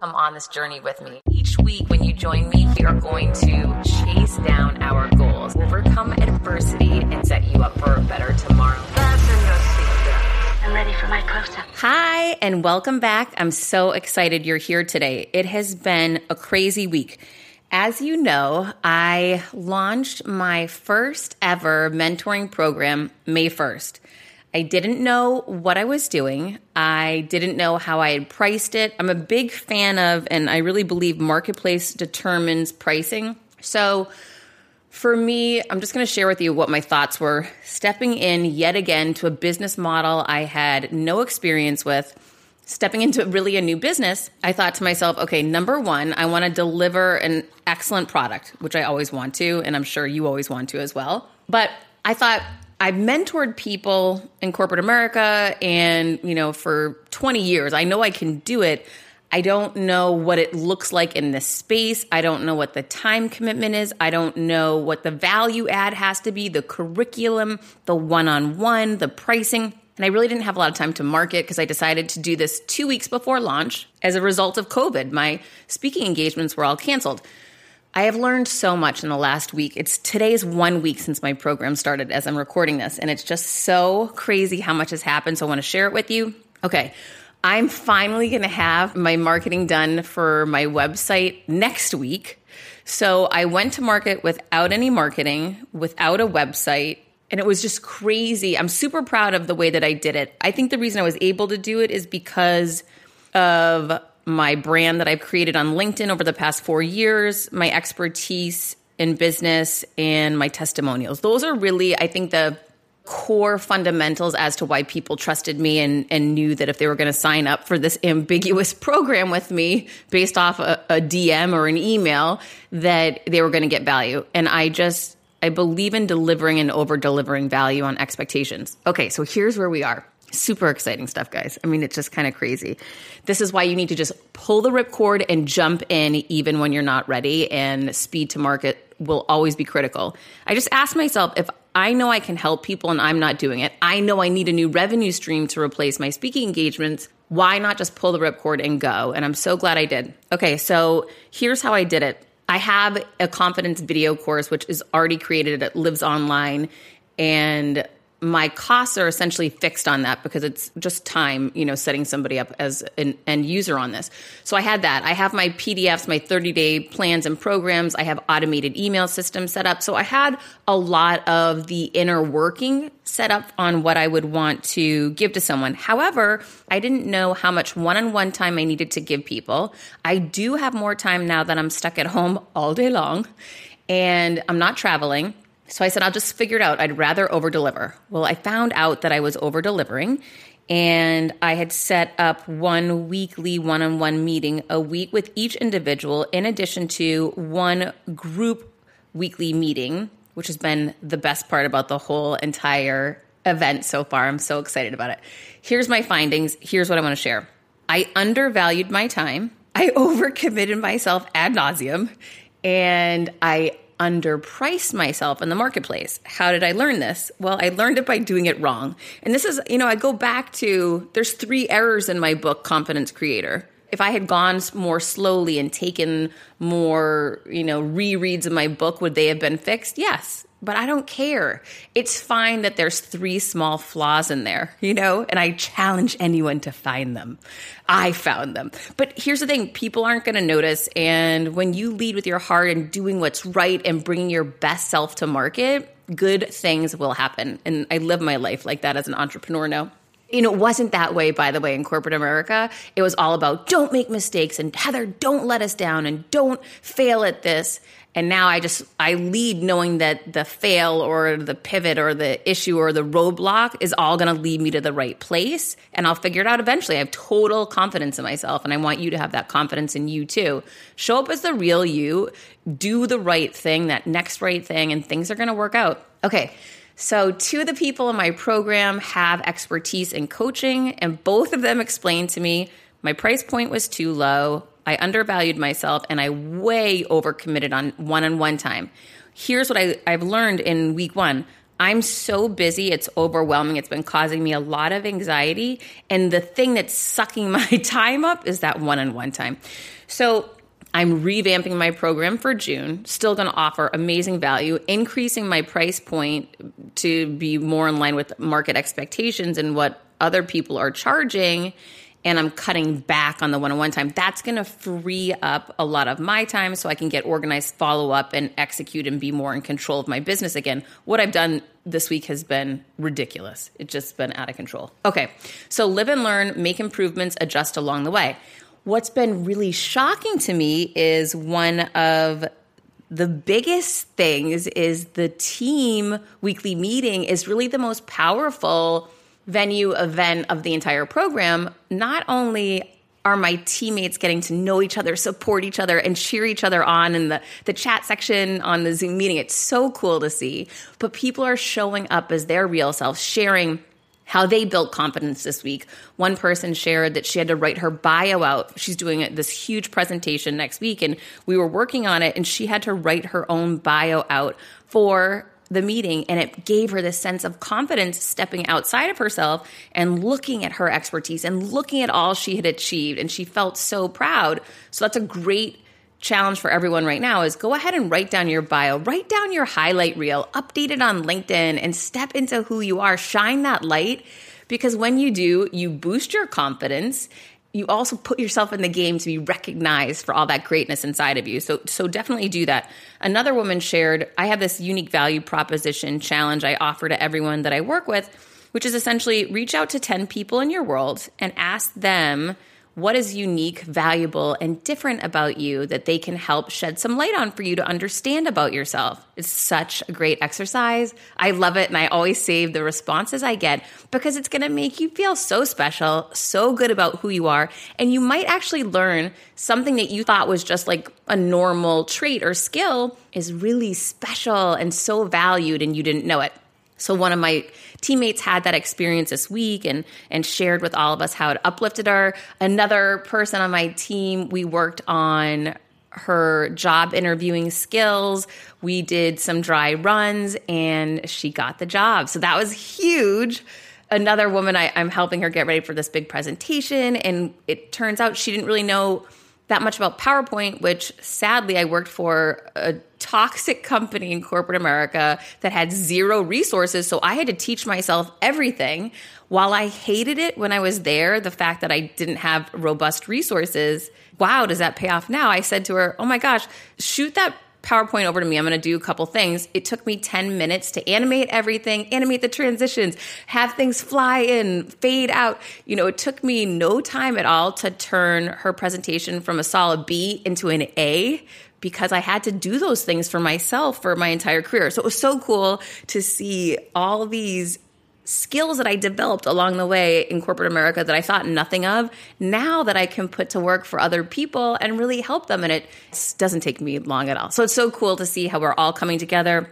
Come on this journey with me. Each week, when you join me, we are going to chase down our goals, overcome adversity, and set you up for a better tomorrow. I'm ready for my close up. Hi, and welcome back. I'm so excited you're here today. It has been a crazy week. As you know, I launched my first ever mentoring program May 1st. I didn't know what I was doing. I didn't know how I had priced it. I'm a big fan of, and I really believe marketplace determines pricing. So, for me, I'm just going to share with you what my thoughts were stepping in yet again to a business model I had no experience with. Stepping into really a new business, I thought to myself, okay, number one, I want to deliver an excellent product, which I always want to, and I'm sure you always want to as well. But I thought, I've mentored people in corporate America and, you know, for 20 years. I know I can do it. I don't know what it looks like in this space. I don't know what the time commitment is. I don't know what the value add has to be, the curriculum, the one on one, the pricing. And I really didn't have a lot of time to market because I decided to do this two weeks before launch as a result of COVID. My speaking engagements were all canceled. I have learned so much in the last week. It's today's one week since my program started as I'm recording this, and it's just so crazy how much has happened. So I want to share it with you. Okay. I'm finally going to have my marketing done for my website next week. So I went to market without any marketing, without a website, and it was just crazy. I'm super proud of the way that I did it. I think the reason I was able to do it is because of my brand that I've created on LinkedIn over the past four years, my expertise in business, and my testimonials. Those are really, I think, the core fundamentals as to why people trusted me and, and knew that if they were going to sign up for this ambiguous program with me based off a, a DM or an email, that they were going to get value. And I just, I believe in delivering and over delivering value on expectations. Okay, so here's where we are. Super exciting stuff, guys. I mean, it's just kind of crazy. This is why you need to just pull the ripcord and jump in even when you're not ready, and speed to market will always be critical. I just ask myself if I know I can help people and I'm not doing it, I know I need a new revenue stream to replace my speaking engagements. Why not just pull the ripcord and go? And I'm so glad I did. Okay, so here's how I did it. I have a confidence video course, which is already created. It lives online. And my costs are essentially fixed on that because it's just time, you know, setting somebody up as an end user on this. So I had that. I have my PDFs, my 30 day plans and programs. I have automated email systems set up. So I had a lot of the inner working set up on what I would want to give to someone. However, I didn't know how much one on one time I needed to give people. I do have more time now that I'm stuck at home all day long and I'm not traveling. So I said, I'll just figure it out. I'd rather over deliver. Well, I found out that I was over delivering and I had set up one weekly one on one meeting a week with each individual, in addition to one group weekly meeting, which has been the best part about the whole entire event so far. I'm so excited about it. Here's my findings. Here's what I want to share I undervalued my time, I overcommitted myself ad nauseum, and I underpriced myself in the marketplace. How did I learn this? Well, I learned it by doing it wrong. And this is, you know, I go back to there's three errors in my book, Confidence Creator. If I had gone more slowly and taken more, you know, rereads of my book, would they have been fixed? Yes but I don't care. It's fine that there's three small flaws in there, you know, and I challenge anyone to find them. I found them. But here's the thing people aren't going to notice. And when you lead with your heart and doing what's right and bringing your best self to market, good things will happen. And I live my life like that as an entrepreneur now. You know, it wasn't that way, by the way, in corporate America. It was all about don't make mistakes and Heather, don't let us down and don't fail at this. And now I just, I lead knowing that the fail or the pivot or the issue or the roadblock is all going to lead me to the right place. And I'll figure it out eventually. I have total confidence in myself. And I want you to have that confidence in you too. Show up as the real you, do the right thing, that next right thing, and things are going to work out. Okay. So, two of the people in my program have expertise in coaching, and both of them explained to me my price point was too low. I undervalued myself and I way overcommitted on one on one time. Here's what I, I've learned in week one I'm so busy, it's overwhelming. It's been causing me a lot of anxiety. And the thing that's sucking my time up is that one on one time. So I'm revamping my program for June, still going to offer amazing value, increasing my price point to be more in line with market expectations and what other people are charging. And I'm cutting back on the one on one time. That's going to free up a lot of my time so I can get organized, follow up, and execute and be more in control of my business again. What I've done this week has been ridiculous. It's just been out of control. Okay, so live and learn, make improvements, adjust along the way. What's been really shocking to me is one of the biggest things is the team weekly meeting is really the most powerful venue event of the entire program. Not only are my teammates getting to know each other, support each other, and cheer each other on in the, the chat section on the Zoom meeting. It's so cool to see. But people are showing up as their real selves, sharing how they built confidence this week. One person shared that she had to write her bio out. She's doing this huge presentation next week, and we were working on it, and she had to write her own bio out for the meeting and it gave her this sense of confidence stepping outside of herself and looking at her expertise and looking at all she had achieved and she felt so proud so that's a great challenge for everyone right now is go ahead and write down your bio, write down your highlight reel, update it on LinkedIn, and step into who you are. Shine that light because when you do, you boost your confidence. You also put yourself in the game to be recognized for all that greatness inside of you. So, so definitely do that. Another woman shared, I have this unique value proposition challenge I offer to everyone that I work with, which is essentially reach out to 10 people in your world and ask them what is unique, valuable, and different about you that they can help shed some light on for you to understand about yourself. It's such a great exercise. I love it, and I always save the responses I get because it's going to make you feel so special, so good about who you are, and you might actually learn something that you thought was just like a normal trait or skill is really special and so valued, and you didn't know it. So one of my teammates had that experience this week and and shared with all of us how it uplifted her. Another person on my team, we worked on her job interviewing skills. We did some dry runs and she got the job. So that was huge. Another woman, I, I'm helping her get ready for this big presentation. And it turns out she didn't really know that much about PowerPoint, which sadly I worked for a toxic company in corporate America that had zero resources. So I had to teach myself everything. While I hated it when I was there, the fact that I didn't have robust resources, wow, does that pay off now? I said to her, oh my gosh, shoot that PowerPoint over to me. I'm going to do a couple things. It took me 10 minutes to animate everything, animate the transitions, have things fly in, fade out. You know, it took me no time at all to turn her presentation from a solid B into an A because I had to do those things for myself for my entire career. So it was so cool to see all these skills that I developed along the way in corporate America that I thought nothing of, now that I can put to work for other people and really help them. And it doesn't take me long at all. So it's so cool to see how we're all coming together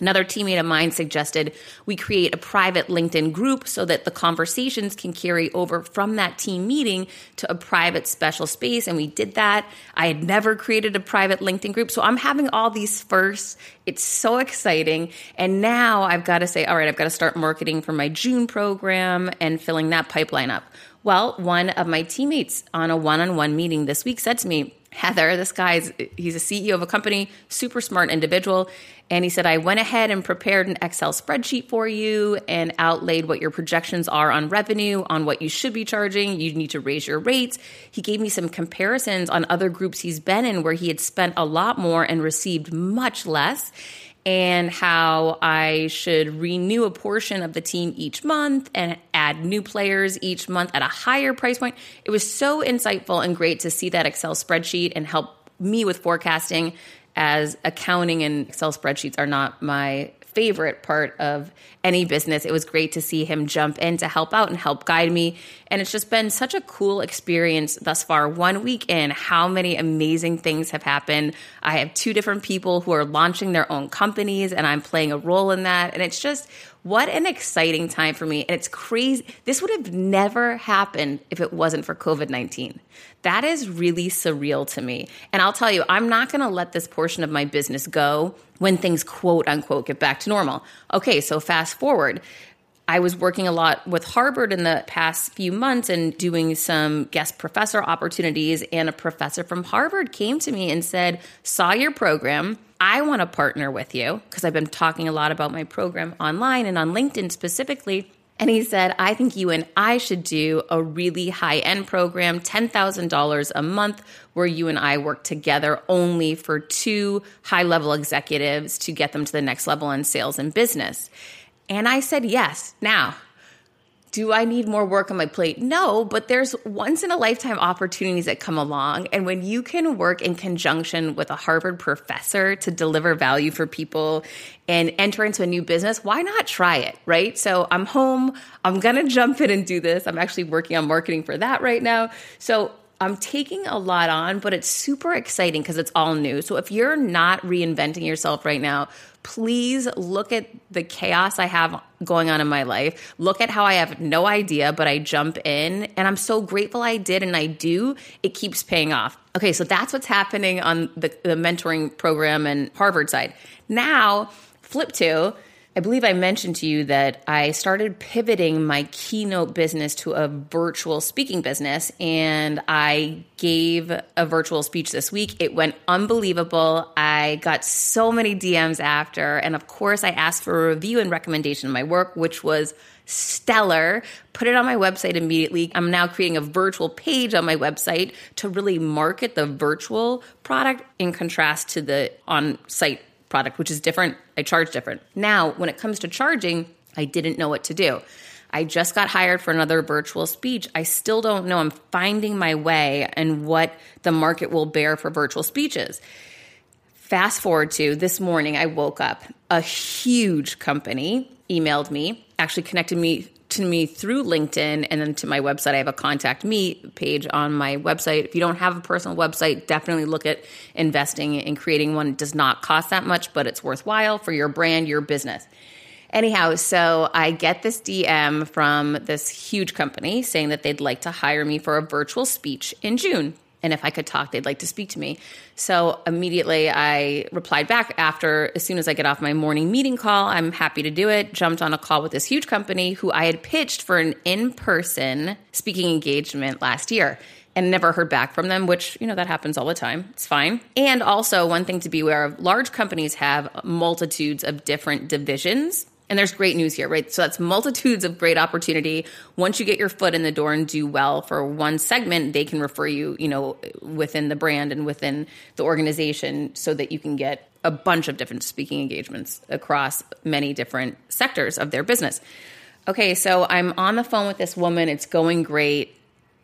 Another teammate of mine suggested we create a private LinkedIn group so that the conversations can carry over from that team meeting to a private special space. And we did that. I had never created a private LinkedIn group. So I'm having all these firsts. It's so exciting. And now I've got to say, all right, I've got to start marketing for my June program and filling that pipeline up. Well, one of my teammates on a one on one meeting this week said to me, Heather, this guy's he's a CEO of a company, super smart individual, and he said I went ahead and prepared an Excel spreadsheet for you and outlaid what your projections are on revenue, on what you should be charging, you need to raise your rates. He gave me some comparisons on other groups he's been in where he had spent a lot more and received much less and how I should renew a portion of the team each month and add new players each month at a higher price point. It was so insightful and great to see that Excel spreadsheet and help me with forecasting as accounting and Excel spreadsheets are not my favorite part of any business. It was great to see him jump in to help out and help guide me. And it's just been such a cool experience thus far. One week in, how many amazing things have happened. I have two different people who are launching their own companies, and I'm playing a role in that. And it's just, What an exciting time for me. And it's crazy. This would have never happened if it wasn't for COVID 19. That is really surreal to me. And I'll tell you, I'm not going to let this portion of my business go when things quote unquote get back to normal. Okay, so fast forward. I was working a lot with Harvard in the past few months and doing some guest professor opportunities. And a professor from Harvard came to me and said, Saw your program. I want to partner with you because I've been talking a lot about my program online and on LinkedIn specifically. And he said, I think you and I should do a really high end program, $10,000 a month, where you and I work together only for two high level executives to get them to the next level in sales and business. And I said yes. Now, do I need more work on my plate? No, but there's once in a lifetime opportunities that come along. And when you can work in conjunction with a Harvard professor to deliver value for people and enter into a new business, why not try it? Right. So I'm home. I'm going to jump in and do this. I'm actually working on marketing for that right now. So I'm taking a lot on, but it's super exciting because it's all new. So if you're not reinventing yourself right now, please look at the chaos I have going on in my life. Look at how I have no idea, but I jump in and I'm so grateful I did and I do. It keeps paying off. Okay, so that's what's happening on the, the mentoring program and Harvard side. Now, flip to I believe I mentioned to you that I started pivoting my keynote business to a virtual speaking business, and I gave a virtual speech this week. It went unbelievable. I got so many DMs after, and of course, I asked for a review and recommendation of my work, which was stellar. Put it on my website immediately. I'm now creating a virtual page on my website to really market the virtual product in contrast to the on site product, which is different. I charge different. Now, when it comes to charging, I didn't know what to do. I just got hired for another virtual speech. I still don't know. I'm finding my way and what the market will bear for virtual speeches. Fast forward to this morning, I woke up. A huge company emailed me, actually connected me to me through LinkedIn and then to my website. I have a contact me page on my website. If you don't have a personal website, definitely look at investing in creating one. It does not cost that much, but it's worthwhile for your brand, your business. Anyhow, so I get this DM from this huge company saying that they'd like to hire me for a virtual speech in June and if I could talk, they'd like to speak to me. So immediately I replied back after, as soon as I get off my morning meeting call, I'm happy to do it. Jumped on a call with this huge company who I had pitched for an in person speaking engagement last year and never heard back from them, which, you know, that happens all the time. It's fine. And also, one thing to be aware of large companies have multitudes of different divisions and there's great news here, right? So that's multitudes of great opportunity. Once you get your foot in the door and do well for one segment, they can refer you, you know, within the brand and within the organization so that you can get a bunch of different speaking engagements across many different sectors of their business. Okay, so I'm on the phone with this woman. It's going great.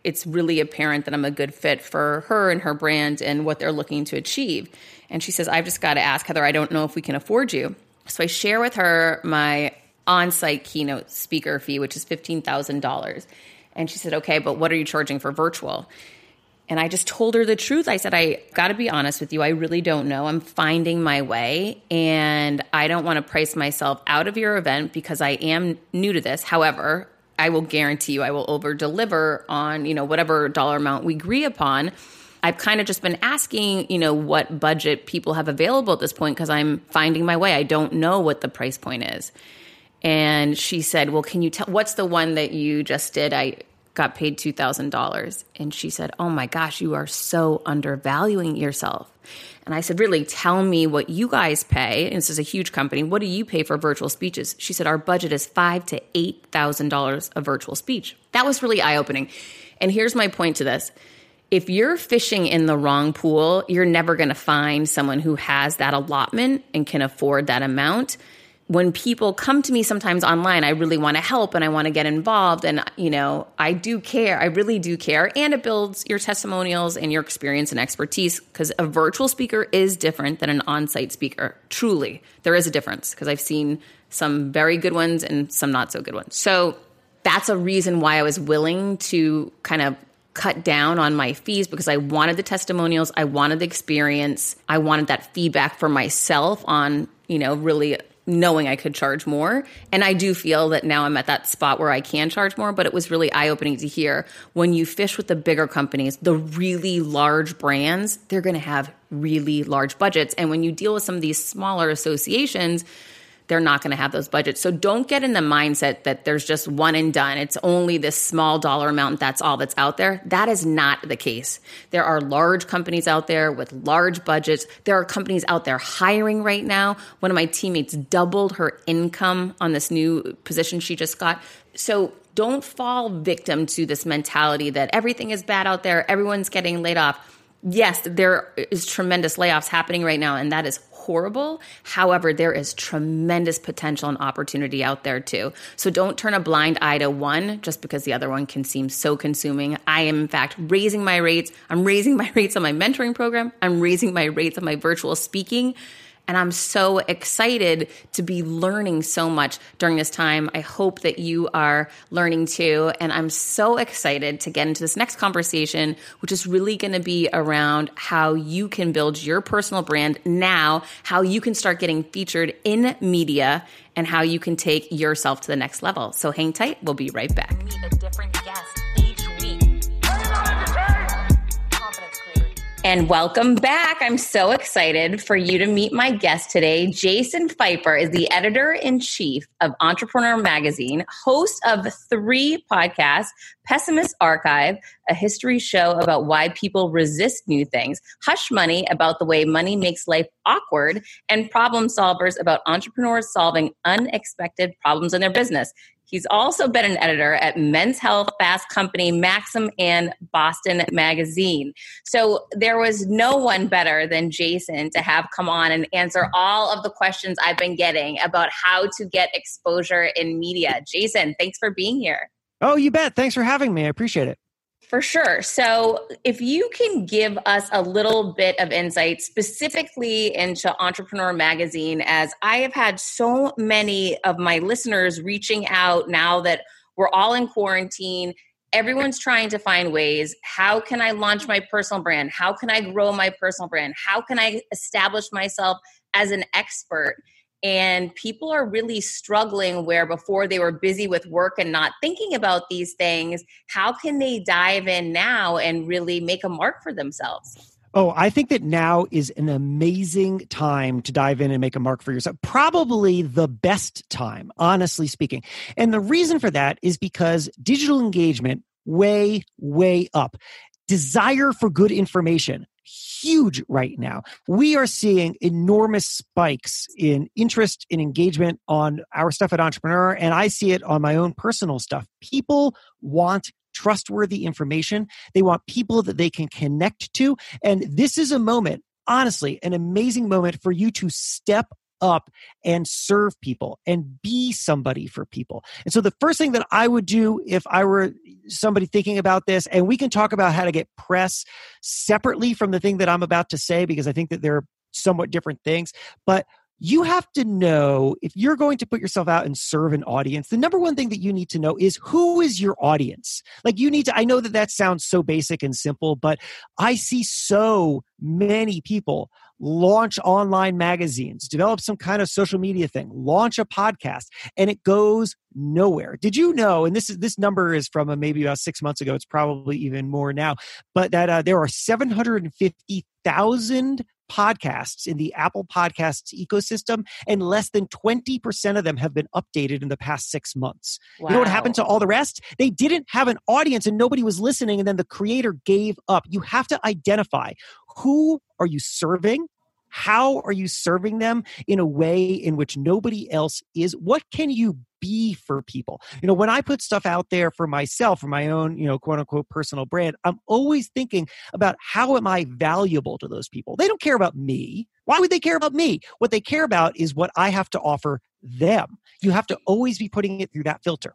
It's really apparent that I'm a good fit for her and her brand and what they're looking to achieve. And she says, I've just got to ask, Heather, I don't know if we can afford you. So I share with her my on site keynote speaker fee, which is $15,000. And she said, okay, but what are you charging for virtual? And I just told her the truth. I said, I got to be honest with you. I really don't know. I'm finding my way and I don't want to price myself out of your event because I am new to this. However, I will guarantee you I will over deliver on, you know, whatever dollar amount we agree upon I've kind of just been asking, you know, what budget people have available at this point because I'm finding my way. I don't know what the price point is. And she said, Well, can you tell what's the one that you just did? I got paid $2,000. And she said, Oh my gosh, you are so undervaluing yourself. And I said, Really, tell me what you guys pay. And this is a huge company. What do you pay for virtual speeches? She said, Our budget is five to $8,000 a virtual speech. That was really eye opening. And here's my point to this if you're fishing in the wrong pool, you're never going to find someone who has that allotment and can afford that amount. When people come to me sometimes online, I really want to help and I want to get involved. And, you know, I do care. I really do care. And it builds your testimonials and your experience and expertise because a virtual speaker is different than an on site speaker. Truly, there is a difference because I've seen some very good ones and some not so good ones. So that's a reason why I was willing to kind of cut down on my fees because I wanted the testimonials, I wanted the experience, I wanted that feedback for myself on, you know, really knowing I could charge more. And I do feel that now I'm at that spot where I can charge more, but it was really eye opening to hear when you fish with the bigger companies, the really large brands, they're going to have really large budgets. And when you deal with some of these smaller associations, they're not going to have those budgets. So don't get in the mindset that there's just one and done. It's only this small dollar amount. That's all that's out there. That is not the case. There are large companies out there with large budgets. There are companies out there hiring right now. One of my teammates doubled her income on this new position she just got. So don't fall victim to this mentality that everything is bad out there. Everyone's getting laid off yes, there is tremendous layoffs happening right now, and that is horrible. However, there is tremendous potential and opportunity out there too. So don't turn a blind eye to one just because the other one can seem so consuming. I am, in fact, raising my rates. I'm raising my rates on my mentoring program. I'm raising my rates on my virtual speaking and I'm so excited to be learning so much during this time. I hope that you are learning too. And I'm so excited to get into this next conversation, which is really going to be around how you can build your personal brand now, how you can start getting featured in media, and how you can take yourself to the next level. So hang tight. We'll be right back. Meet a different guest And welcome back. I'm so excited for you to meet my guest today. Jason Feifer is the editor in chief of Entrepreneur Magazine, host of three podcasts Pessimist Archive, a history show about why people resist new things, Hush Money, about the way money makes life awkward, and Problem Solvers, about entrepreneurs solving unexpected problems in their business. He's also been an editor at Men's Health, Fast Company, Maxim, and Boston Magazine. So there was no one better than Jason to have come on and answer all of the questions I've been getting about how to get exposure in media. Jason, thanks for being here. Oh, you bet. Thanks for having me. I appreciate it. For sure. So, if you can give us a little bit of insight specifically into Entrepreneur Magazine, as I have had so many of my listeners reaching out now that we're all in quarantine, everyone's trying to find ways. How can I launch my personal brand? How can I grow my personal brand? How can I establish myself as an expert? And people are really struggling where before they were busy with work and not thinking about these things how can they dive in now and really make a mark for themselves Oh, I think that now is an amazing time to dive in and make a mark for yourself. Probably the best time, honestly speaking. And the reason for that is because digital engagement way, way up. Desire for good information, huge right now. We are seeing enormous spikes in interest in engagement on our stuff at Entrepreneur, and I see it on my own personal stuff. People want trustworthy information. They want people that they can connect to. And this is a moment, honestly, an amazing moment for you to step up and serve people and be somebody for people. And so the first thing that I would do if I were somebody thinking about this, and we can talk about how to get press separately from the thing that I'm about to say, because I think that they're somewhat different things. But you have to know if you're going to put yourself out and serve an audience the number one thing that you need to know is who is your audience like you need to i know that that sounds so basic and simple but i see so many people launch online magazines, develop some kind of social media thing, launch a podcast, and it goes nowhere. Did you know? And this is this number is from maybe about six months ago. It's probably even more now, but that uh, there are seven hundred and fifty thousand podcasts in the Apple Podcasts ecosystem, and less than 20% of them have been updated in the past six months. Wow. You know what happened to all the rest? They didn't have an audience and nobody was listening, and then the creator gave up. You have to identify who are you serving? How are you serving them in a way in which nobody else is? What can you be for people? You know, when I put stuff out there for myself, for my own, you know, quote unquote personal brand, I'm always thinking about how am I valuable to those people? They don't care about me. Why would they care about me? What they care about is what I have to offer them. You have to always be putting it through that filter.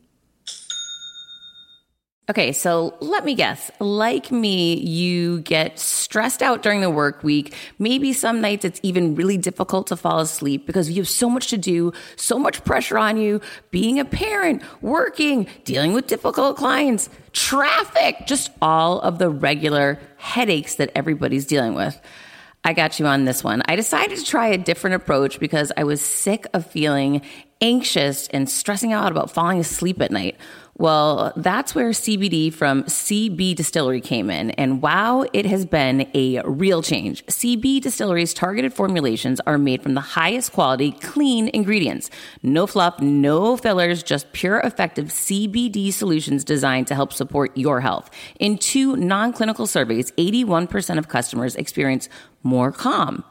Okay, so let me guess. Like me, you get stressed out during the work week. Maybe some nights it's even really difficult to fall asleep because you have so much to do, so much pressure on you, being a parent, working, dealing with difficult clients, traffic, just all of the regular headaches that everybody's dealing with. I got you on this one. I decided to try a different approach because I was sick of feeling anxious and stressing out about falling asleep at night. Well, that's where CBD from CB Distillery came in. And wow, it has been a real change. CB Distillery's targeted formulations are made from the highest quality, clean ingredients. No fluff, no fillers, just pure, effective CBD solutions designed to help support your health. In two non clinical surveys, 81% of customers experience more calm.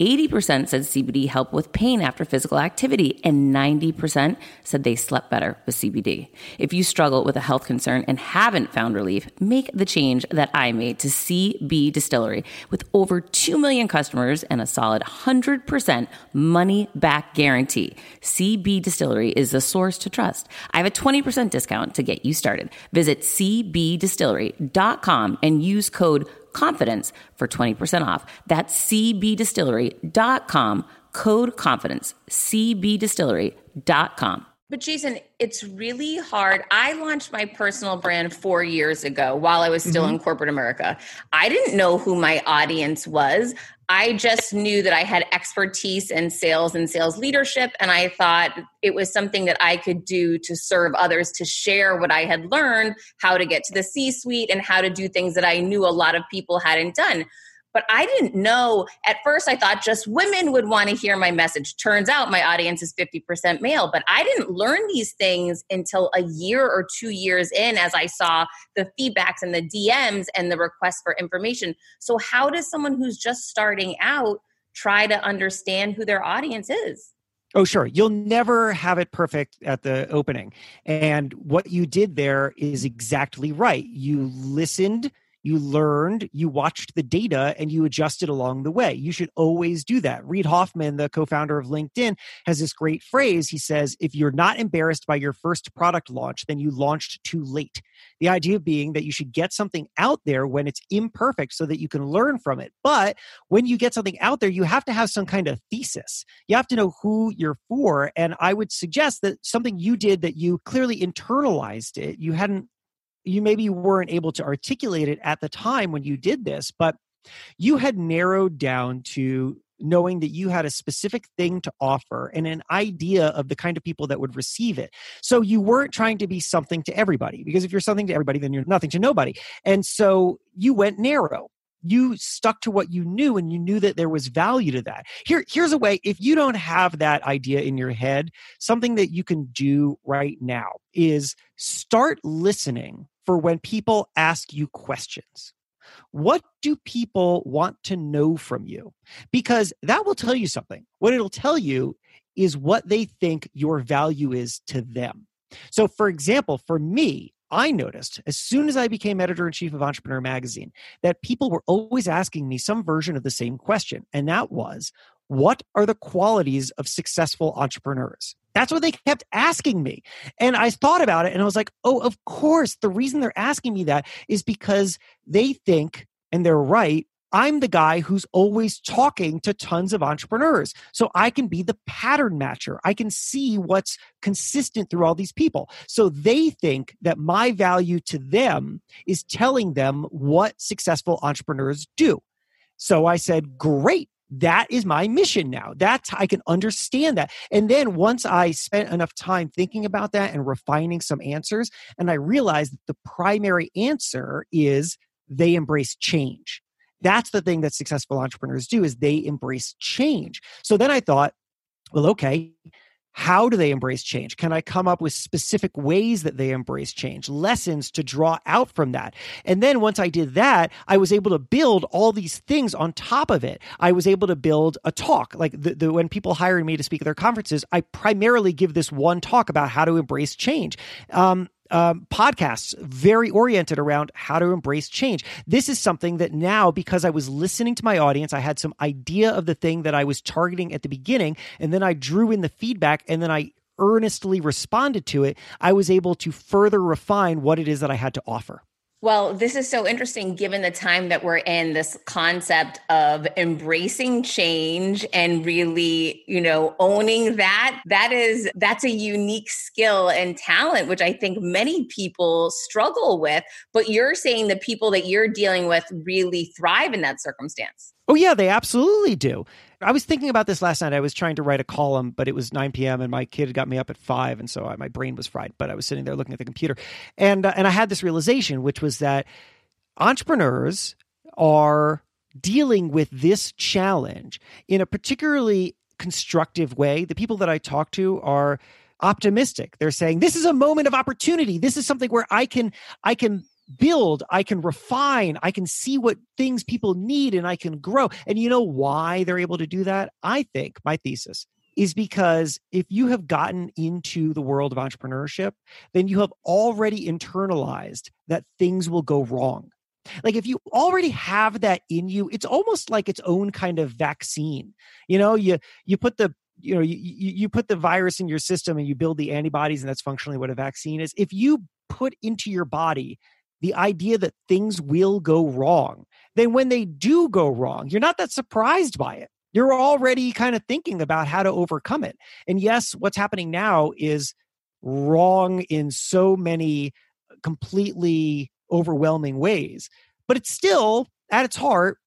80% said CBD helped with pain after physical activity, and 90% said they slept better with CBD. If you struggle with a health concern and haven't found relief, make the change that I made to CB Distillery. With over 2 million customers and a solid 100% money back guarantee, CB Distillery is the source to trust. I have a 20% discount to get you started. Visit cbdistillery.com and use code confidence for 20% off. That's cbdistillery.com, code confidence, cbdistillery.com. But Jason, it's really hard. I launched my personal brand four years ago while I was still mm-hmm. in corporate America. I didn't know who my audience was. I just knew that I had expertise in sales and sales leadership. And I thought it was something that I could do to serve others, to share what I had learned, how to get to the C suite, and how to do things that I knew a lot of people hadn't done. But I didn't know at first, I thought just women would want to hear my message. Turns out my audience is 50% male, but I didn't learn these things until a year or two years in as I saw the feedbacks and the DMs and the requests for information. So, how does someone who's just starting out try to understand who their audience is? Oh, sure. You'll never have it perfect at the opening. And what you did there is exactly right. You listened you learned, you watched the data, and you adjusted along the way. You should always do that. Reid Hoffman, the co founder of LinkedIn, has this great phrase. He says, If you're not embarrassed by your first product launch, then you launched too late. The idea being that you should get something out there when it's imperfect so that you can learn from it. But when you get something out there, you have to have some kind of thesis. You have to know who you're for. And I would suggest that something you did that you clearly internalized it, you hadn't you maybe weren't able to articulate it at the time when you did this, but you had narrowed down to knowing that you had a specific thing to offer and an idea of the kind of people that would receive it. So you weren't trying to be something to everybody because if you're something to everybody, then you're nothing to nobody. And so you went narrow you stuck to what you knew and you knew that there was value to that. Here, here's a way if you don't have that idea in your head, something that you can do right now is start listening for when people ask you questions. What do people want to know from you? Because that will tell you something. What it'll tell you is what they think your value is to them. So, for example, for me, I noticed as soon as I became editor in chief of Entrepreneur Magazine that people were always asking me some version of the same question. And that was, what are the qualities of successful entrepreneurs? That's what they kept asking me. And I thought about it and I was like, oh, of course. The reason they're asking me that is because they think, and they're right, I'm the guy who's always talking to tons of entrepreneurs. So I can be the pattern matcher. I can see what's consistent through all these people. So they think that my value to them is telling them what successful entrepreneurs do. So I said, great. That is my mission now. That's I can understand that. And then once I spent enough time thinking about that and refining some answers, and I realized that the primary answer is they embrace change that's the thing that successful entrepreneurs do is they embrace change so then i thought well okay how do they embrace change? Can i come up with specific ways that they embrace change? Lessons to draw out from that. And then once i did that i was able to build all these things on top of it. I was able to build a talk. Like the, the, when people hire me to speak at their conferences i primarily give this one talk about how to embrace change. Um, um, podcasts very oriented around how to embrace change. This is something that now, because I was listening to my audience, I had some idea of the thing that I was targeting at the beginning, and then I drew in the feedback, and then I earnestly responded to it. I was able to further refine what it is that I had to offer. Well, this is so interesting given the time that we're in this concept of embracing change and really, you know, owning that. That is that's a unique skill and talent which I think many people struggle with, but you're saying the people that you're dealing with really thrive in that circumstance. Oh yeah, they absolutely do. I was thinking about this last night. I was trying to write a column, but it was 9 p.m. and my kid got me up at five, and so I, my brain was fried. But I was sitting there looking at the computer, and uh, and I had this realization, which was that entrepreneurs are dealing with this challenge in a particularly constructive way. The people that I talk to are optimistic. They're saying this is a moment of opportunity. This is something where I can I can build, I can refine, I can see what things people need and I can grow. And you know why they're able to do that? I think my thesis is because if you have gotten into the world of entrepreneurship, then you have already internalized that things will go wrong. Like if you already have that in you, it's almost like its own kind of vaccine. You know, you you put the you know you, you put the virus in your system and you build the antibodies and that's functionally what a vaccine is if you put into your body the idea that things will go wrong, then when they do go wrong, you're not that surprised by it. You're already kind of thinking about how to overcome it. And yes, what's happening now is wrong in so many uh, completely overwhelming ways, but it's still at its heart,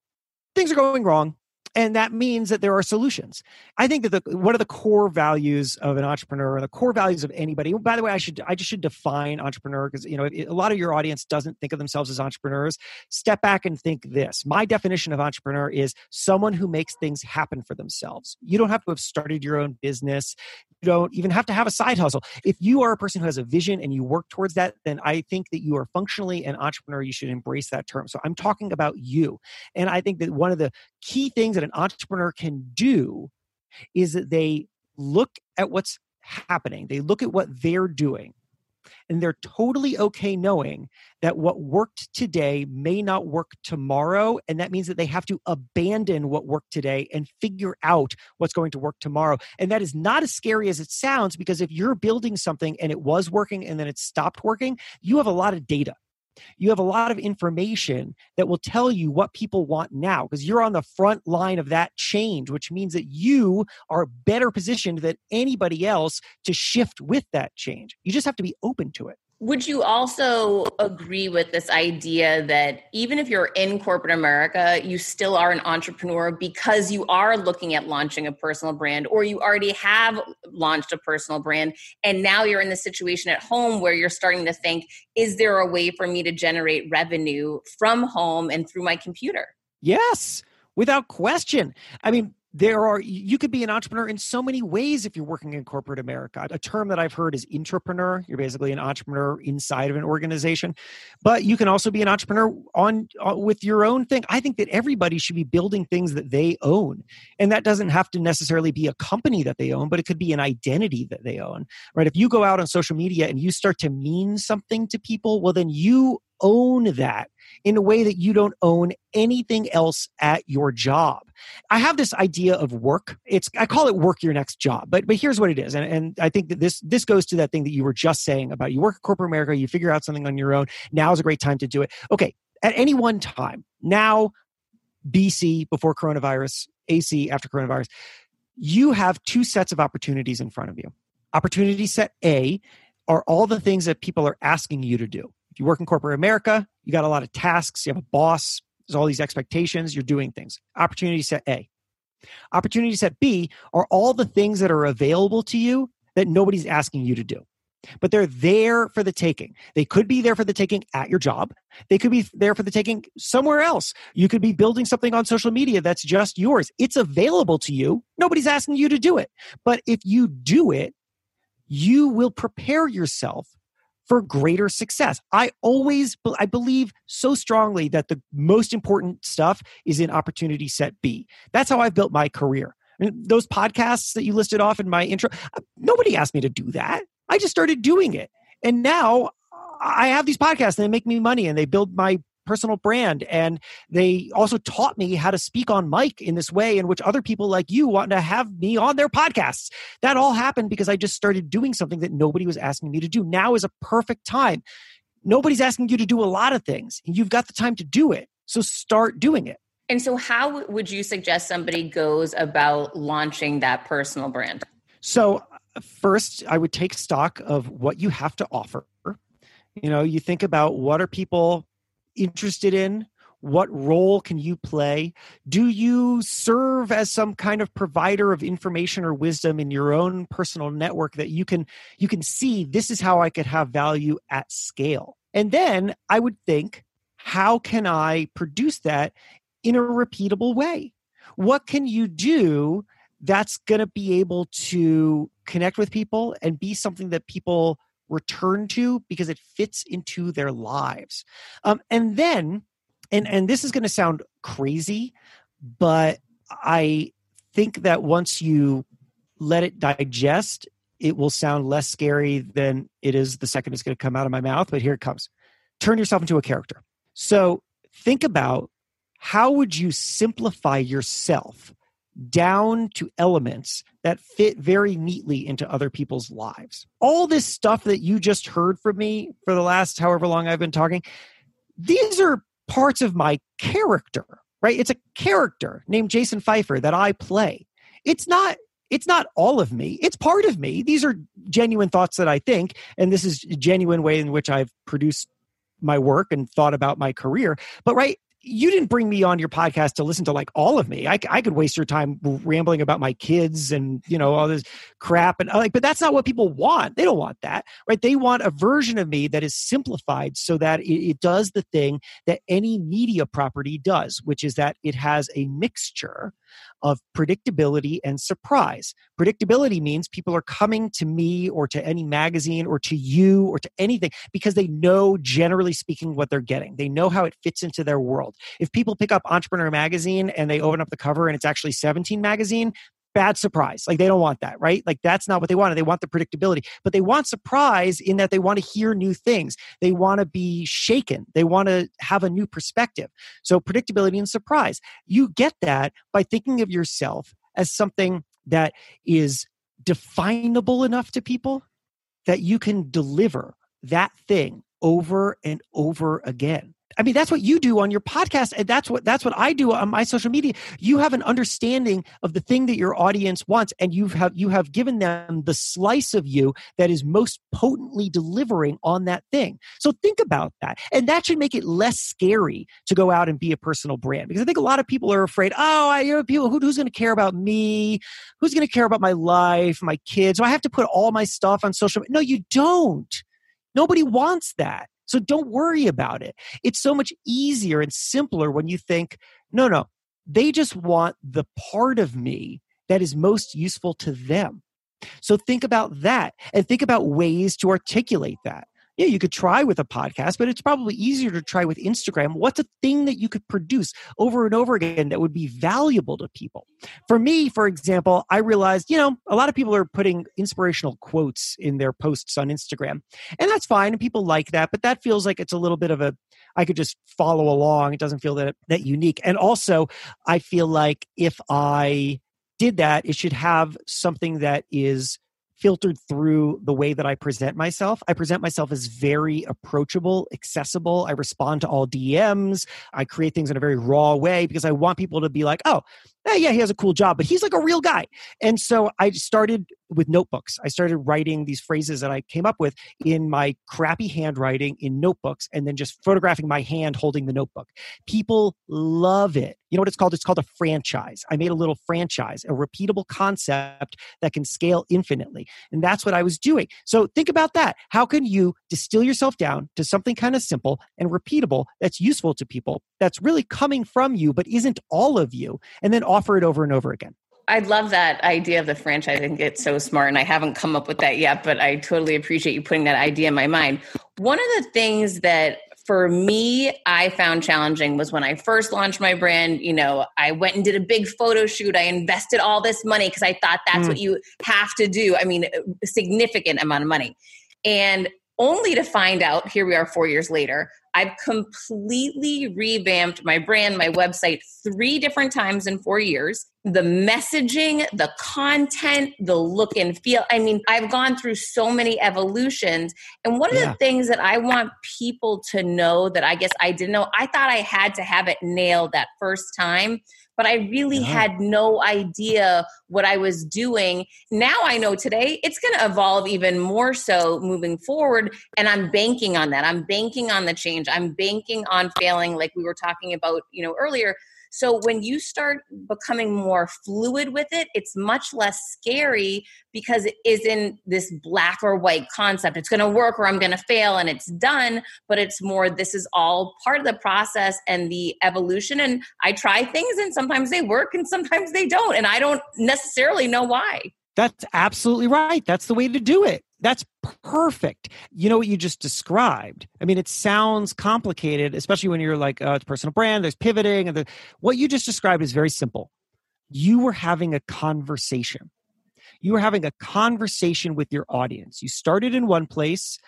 things are going wrong and that means that there are solutions. I think that the one of the core values of an entrepreneur and the core values of anybody by the way i should i just should define entrepreneur because you know a lot of your audience doesn't think of themselves as entrepreneurs. Step back and think this. My definition of entrepreneur is someone who makes things happen for themselves. You don't have to have started your own business don't even have to have a side hustle. If you are a person who has a vision and you work towards that then i think that you are functionally an entrepreneur you should embrace that term. So i'm talking about you. And i think that one of the key things that an entrepreneur can do is that they look at what's happening, they look at what they're doing, and they're totally okay knowing that what worked today may not work tomorrow. And that means that they have to abandon what worked today and figure out what's going to work tomorrow. And that is not as scary as it sounds because if you're building something and it was working and then it stopped working, you have a lot of data you have a lot of information that will tell you what people want now because you're on the front line of that change, which means that you are better positioned than anybody else to shift with that change. You just have to be open to it. Would you also agree with this idea that even if you're in corporate America, you still are an entrepreneur because you are looking at launching a personal brand or you already have launched a personal brand and now you're in the situation at home where you're starting to think, is there a way for me to generate revenue from home and through my computer? Yes, without question. I mean, there are you could be an entrepreneur in so many ways if you're working in corporate america. A term that i've heard is intrapreneur. You're basically an entrepreneur inside of an organization. But you can also be an entrepreneur on, uh, with your own thing. I think that everybody should be building things that they own. And that doesn't have to necessarily be a company that they own but it could be an identity that they own right? If you go out on social media and you start to mean something to people well then you own that in a way that you don't own anything else at your job. I have this idea of work. It's I call it work your next job. But but here's what it is. And, and I think that this this goes to that thing that you were just saying about you work at corporate America, you figure out something on your own. Now is a great time to do it. Okay. At any one time, now BC before coronavirus, AC after coronavirus, you have two sets of opportunities in front of you. Opportunity set A are all the things that people are asking you to do. If you work in corporate America, you got a lot of tasks, you have a boss, there's all these expectations, you're doing things. Opportunity set A. Opportunity set B are all the things that are available to you that nobody's asking you to do. But they're there for the taking. They could be there for the taking at your job. They could be there for the taking somewhere else. You could be building something on social media that's just yours. It's available to you. Nobody's asking you to do it. But if you do it, you will prepare yourself for greater success. I always I believe so strongly that the most important stuff is in opportunity set B. That's how I've built my career. And those podcasts that you listed off in my intro, uh, nobody asked me to do that. I just started doing it. And now I have these podcasts and they make me money and they build my personal brand. And they also taught me how to speak on mic in this way in which other people like you want to have me on their podcasts. That all happened because I just started doing something that nobody was asking me to do. Now is a perfect time. Nobody's asking you to do a lot of things. You've got the time to do it. So start doing it. And so, how would you suggest somebody goes about launching that personal brand? So, uh, first, I would take stock of what you have to offer. You know, you think about what are people interested in? What role can you play? Do you serve as some kind of provider of information or wisdom in your own personal network that you can you can see this is how I could have value at scale? And then I would think, how can I produce that in a repeatable way? What can you do that's going to be able to connect with people and be something that people return to because it fits into their lives. Um, and then, and and this is going to sound crazy, but I think that once you let it digest, it will sound less scary than it is the second it's going to come out of my mouth. But here it comes. Turn yourself into a character. So think about how would you simplify yourself down to elements that fit very neatly into other people's lives. All this stuff that you just heard from me for the last however long I've been talking, these are parts of my character, right? It's a character named Jason Feifer that I play. It's not it's not all of me it's part of me these are genuine thoughts that i think and this is a genuine way in which i've produced my work and thought about my career but right you didn't bring me on your podcast to listen to like all of me. I, I could waste your time rambling about my kids and you know all this crap and uh, like, but that's not what people want. They don't want that, right? They want a version of me that is simplified so that it, it does the thing that any media property does, which is that it has a mixture of predictability and surprise. Predictability means people are coming to me or to any magazine or to you or to anything because they know, generally speaking, what they're getting. They know how it fits into their world. If people pick up Entrepreneur Magazine and they open up the cover and it's actually 17 Magazine, bad surprise. Like they don't want that, right? Like that's not what they want. They want the predictability, but they want surprise in that they want to hear new things. They want to be shaken. They want to have a new perspective. So predictability and surprise. You get that by thinking of yourself as something that is definable enough to people that you can deliver that thing over and over again. I mean, that's what you do on your podcast. And that's what, that's what I do on my social media. You have an understanding of the thing that your audience wants and you have, you have given them the slice of you that is most potently delivering on that thing. So think about that. And that should make it less scary to go out and be a personal brand because I think a lot of people are afraid, oh, I, you know, people, who, who's going to care about me? Who's going to care about my life, my kids? Do I have to put all my stuff on social media? No, you don't. Nobody wants that. So don't worry about it. It's so much easier and simpler when you think, no, no, they just want the part of me that is most useful to them. So think about that and think about ways to articulate that yeah, you could try with a podcast, but it's probably easier to try with Instagram. What's a thing that you could produce over and over again that would be valuable to people? For me, for example, I realized, you know, a lot of people are putting inspirational quotes in their posts on Instagram, and that's fine. And people like that, but that feels like it's a little bit of a, I could just follow along. It doesn't feel that, that unique. And also, I feel like if I did that, it should have something that is filtered through the way that I present myself. I present myself as very approachable, accessible. I respond to all DMs. I create things in a very raw way because I want people to be like, oh, hey, yeah, he has a cool job, but he's like a real guy. And so I started with notebooks. I started writing these phrases that I came up with in my crappy handwriting in notebooks and then just photographing my hand holding the notebook. People love it. You know what it's called? It's called a franchise. I made a little franchise, a repeatable concept that can scale infinitely. And that's what I was doing. So think about that. How can you distill yourself down to something kind of simple and repeatable that's useful to people, that's really coming from you, but isn't all of you, and then offer it over and over again? I love that idea of the franchise. I think it's so smart, and I haven't come up with that yet, but I totally appreciate you putting that idea in my mind. One of the things that for me, I found challenging was when I first launched my brand. You know, I went and did a big photo shoot. I invested all this money because I thought that's mm. what you have to do. I mean, a significant amount of money. And only to find out, here we are four years later, I've completely revamped my brand, my website three different times in four years. The messaging, the content, the look and feel. I mean, I've gone through so many evolutions. And one of yeah. the things that I want people to know that I guess I didn't know, I thought I had to have it nailed that first time but I really yeah. had no idea what I was doing. Now I know today it's going to evolve even more so moving forward. And I'm banking on that. I'm banking on the change. I'm banking on failing, like we were talking about, you know, earlier. So when you start becoming more fluid with it, it's much less scary because it isn't this black or white concept. It's going to work or I'm going to fail and it's done, but it's more this is all part of the process and the evolution. And I try things and sometimes they work and sometimes they don't. And I don't necessarily know why. That's absolutely right. That's the way to do it. That's perfect. You know what you just described? I mean, it sounds complicated, especially when you're like, oh, it's personal brand, there's pivoting. And the, what you just described is very simple. You were having a conversation. You were having a conversation with your audience. You started in one place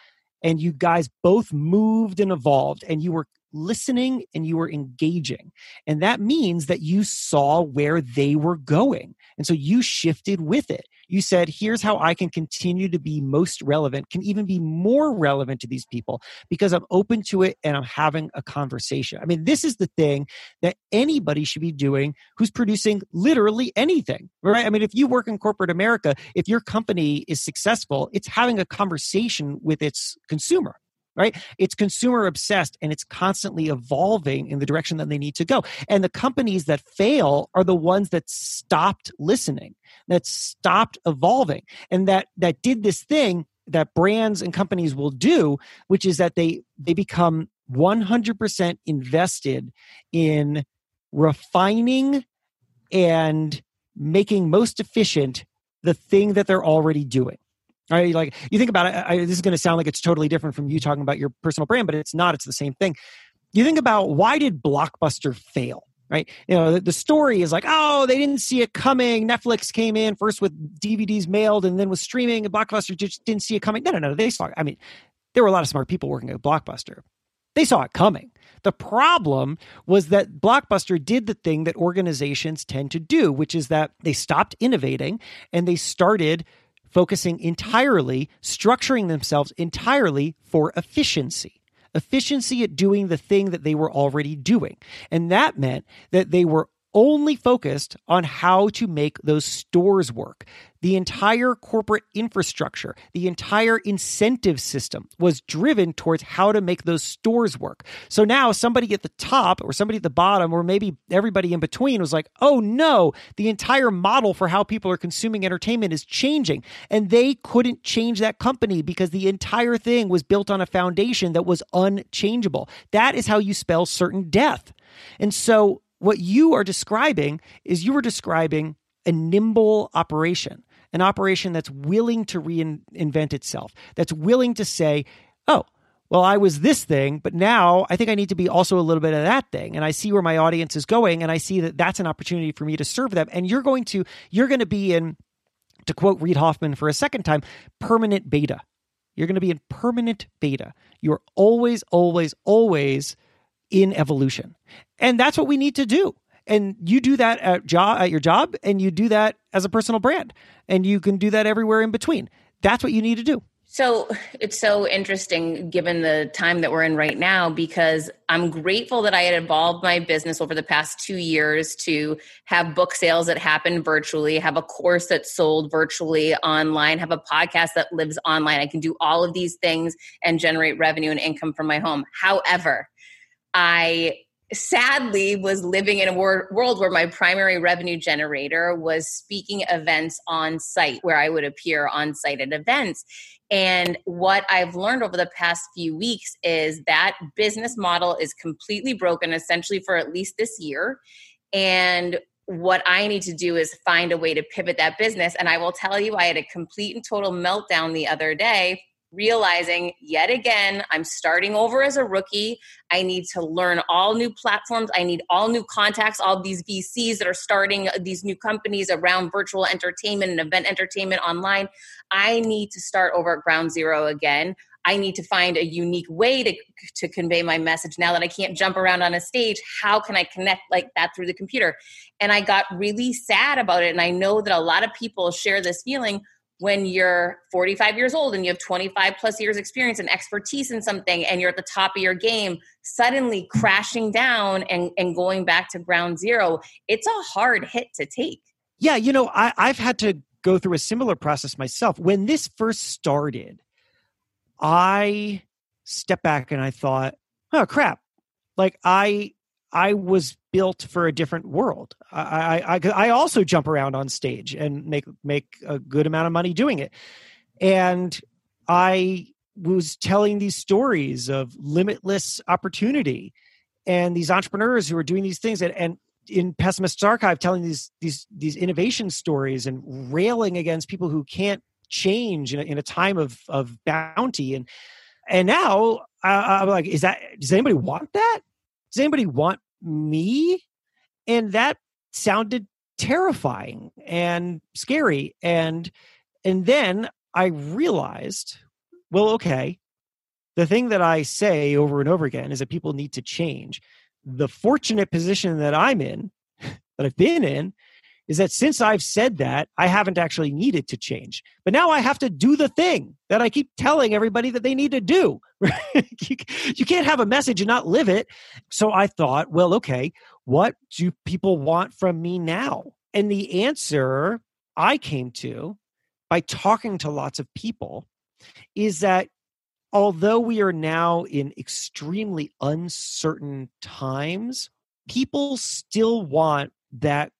and you guys both moved and evolved and you were listening and you were engaging. And that means that you saw where they were going. And so you shifted with it you said, here's how I can continue to be most relevant, can even be more relevant to these people because I'm open to it and I'm having a conversation. I mean, this is the thing that anybody should be doing who's producing literally anything, right? I mean, if you work in corporate America, if your company is successful, it's having a conversation with its consumer right? It's consumer obsessed and it's constantly evolving in the direction that they need to go. And the companies that fail are the ones that stopped listening, that stopped evolving, and that that did this thing that brands and companies will do, which is that they they become 100% invested in refining and making most efficient the thing that they're already doing. Right? Like you think about it, I, this is going to sound like it's totally different from you talking about your personal brand, but it's not. It's the same thing. You think about why did Blockbuster fail? Right? You know, the, the story is like, oh, they didn't see it coming. Netflix came in first with DVDs mailed and then with streaming, and Blockbuster just didn't see it coming. No, no, no. They saw. It. I mean, there were a lot of smart people working at Blockbuster. They saw it coming. The problem was that Blockbuster did the thing that organizations tend to do, which is that they stopped innovating and they started focusing entirely, structuring themselves entirely for efficiency. efficiency at doing the thing that they were already doing. And that meant that they were only focused on how to make those stores work. The entire corporate infrastructure, the entire incentive system was driven towards how to make those stores work. So now somebody at the top or somebody at the bottom or maybe everybody in between was like, "Oh no, the entire model for how people are consuming entertainment is changing." And they couldn't change that company because the entire thing was built on a foundation that was unchangeable. That is how you spell certain death. And so what you are describing is you are describing a nimble operation, an operation that's willing to reinvent itself, that's willing to say, oh, well, I was this thing, but now I think I need to be also a little bit of that thing. And I see where my audience is going, and I see that that's an opportunity for me to serve them. And you're going to, you're going to be in, to quote Reid Hoffman for a second time, permanent beta. You're going to be in permanent beta. You're always, always, always in evolution. And that's what we need to do. And you do that at job at your job and you do that as a personal brand. And you can do that everywhere in between. That's what you need to do. So it's so interesting given the time that we're in right now because I'm grateful that I had evolved my business over the past two years to have book sales that happen virtually, have a course that's sold virtually online, have a podcast that lives online. I can do all of these things and generate revenue and income from my home. However, I sadly was living in a wor- world where my primary revenue generator was speaking events on site where I would appear on site at events. And what I've learned over the past few weeks is that business model is completely broken, essentially, for at least this year. And what I need to do is find a way to pivot that business. And I will tell you, I had a complete and total meltdown the other day realizing yet again, I'm starting over as a rookie. I need to learn all new platforms. I need all new contacts, all these VCs that are starting uh, these new companies around virtual entertainment and event entertainment online. I need to start over at ground zero again. I need to find a unique way to, to convey my message now that I can't jump around on a stage. How can I connect like that through the computer? And I got really sad about it. And I know that a lot of people share this feeling when you're 45 years old and you have 25 plus years experience and expertise in something and you're at the top of your game suddenly crashing down and, and going back to ground zero it's a hard hit to take. Yeah you know I, i've had to go through a similar process myself. When this first started i stepped back and i thought oh crap. Like i I was built for a different world. I, I, I also jump around on stage and make make a good amount of money doing it, and I was telling these stories of limitless opportunity and these entrepreneurs who are doing these things and, and in Pessimists Archive telling these these these innovation stories and railing against people who can't change in a, in a time of of bounty. And and now I, i'm like is that does anybody want that does anybody want me? And that sounded terrifying and scary. And and then i realized well okay. The thing that i say over and over again is that people need to change. The fortunate position that i'm in that i've been in is that since I've said that, I haven't actually needed to change. But now I have to do the thing that I keep telling everybody that they need to do. you, can't have a message and not live it. So I thought, well, okay, what do people want from me now? And the answer I came to by talking to lots of people is that although we are now in extremely uncertain times, people still want that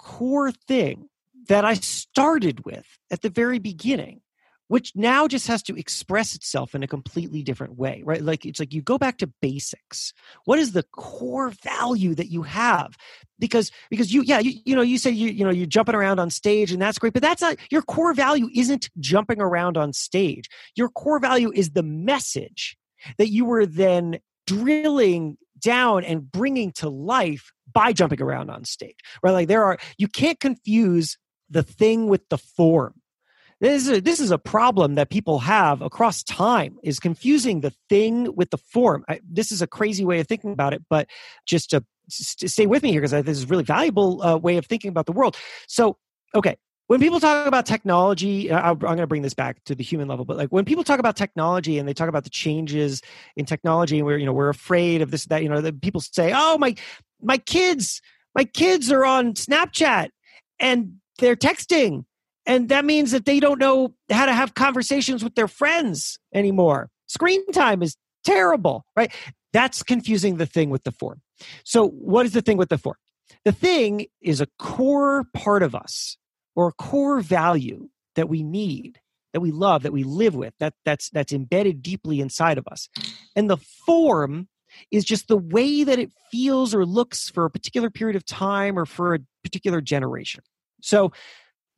core thing that I started with at the very beginning, which now just has to express itself in a completely different way, right? Like it's like you go back to basics. What is the core value that you have? Because because you yeah you, you know you say you you know you're jumping around on stage and that's great, but that's not your core value isn't jumping around on stage. Your core value is the message that you were then drilling down and bringing to life by jumping around on stage, right? Like there are, you can't confuse the thing with the form. This is, a, this is a problem that people have across time is confusing the thing with the form. I, this is a crazy way of thinking about it, but just to, stay with me here because this is a really valuable uh, way of thinking about the world. So, okay, when people talk about technology, I'm going to bring this back to the human level, but like when people talk about technology and they talk about the changes in technology, and we're you know we're afraid of this that you know that people say, oh my my kids my kids are on Snapchat and they're texting, and that means that they don't know how to have conversations with their friends anymore. Screen time is terrible, right? That's confusing the thing with the form. So, what is the thing with the form? The thing is a core part of us or a core value that we need that we love that we live with that that's that's embedded deeply inside of us and the form is just the way that it feels or looks for a particular period of time or for a particular generation. So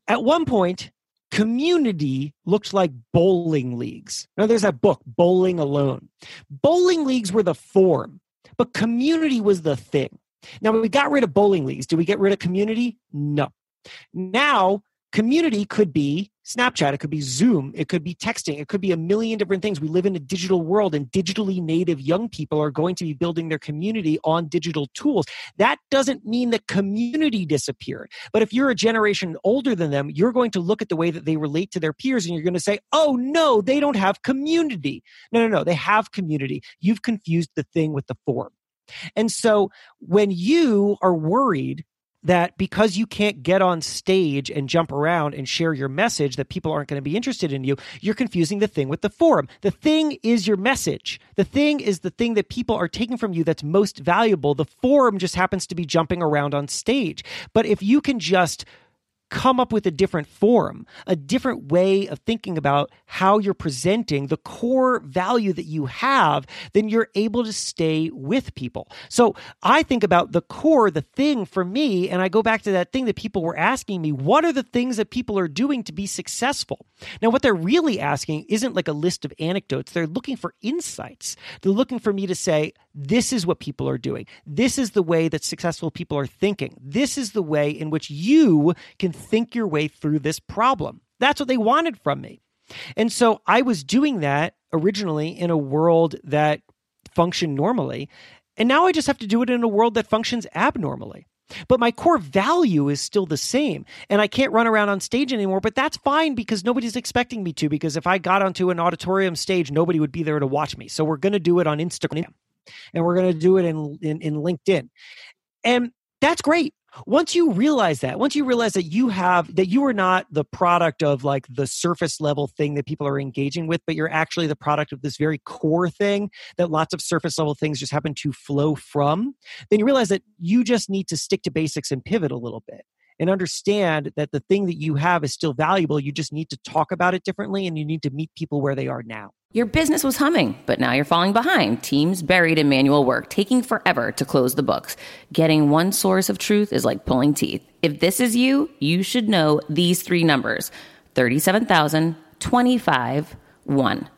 at one point community looked like bowling leagues. Now there's that book bowling alone. Bowling leagues were the form but community was the thing. Now we got rid of bowling leagues. Did we get rid of community? No. Now, community could be Snapchat, it could be Zoom, it could be texting, it could be a million different things. We live in a digital world, and digitally native young people are going to be building their community on digital tools. That doesn't mean that community disappeared. But if you're a generation older than them, you're going to look at the way that they relate to their peers and you're going to say, oh, no, they don't have community. No, no, no, they have community. You've confused the thing with the form. And so when you are worried that because you can't get on stage and jump around and share your message that people aren't going to be interested in you you're confusing the thing with the forum. The thing is your message. The thing is the thing that people are taking from you that's most valuable. The forum just happens to be jumping around on stage. But if you can just come up with a different form, a different way of thinking about how you're presenting the core value that you have, then you're able to stay with people. So I think about the core, the thing for me, and I go back to that thing that people were asking me what are the things that people are doing to be successful? Now, what they're really asking isn't like a list of anecdotes, they're looking for insights. They're looking for me to say, this is what people are doing. This is the way that successful people are thinking. This is the way in which you can think your way through this problem. That's what they wanted from me. And so I was doing that originally in a world that functioned normally. And now I just have to do it in a world that functions abnormally. But my core value is still the same. And I can't run around on stage anymore, but that's fine because nobody's expecting me to. Because if I got onto an auditorium stage, nobody would be there to watch me. So we're going to do it on Instagram and we're going to do it in, in, in LinkedIn. And that's great. Once you realize that, once you realize that you have, that you are not the product of like the surface level thing that people are engaging with, but you're actually the product of this very core thing that lots of surface level things just happen to flow from, then you realize that you just need to stick to basics and pivot a little bit and understand that the thing that you have is still valuable. You just need to talk about it differently and you need to meet people where they are now. Your business was humming, but now you're falling behind. Teams buried in manual work, taking forever to close the books. Getting one source of truth is like pulling teeth. If this is you, you should know these three numbers 37,000, 25, 1.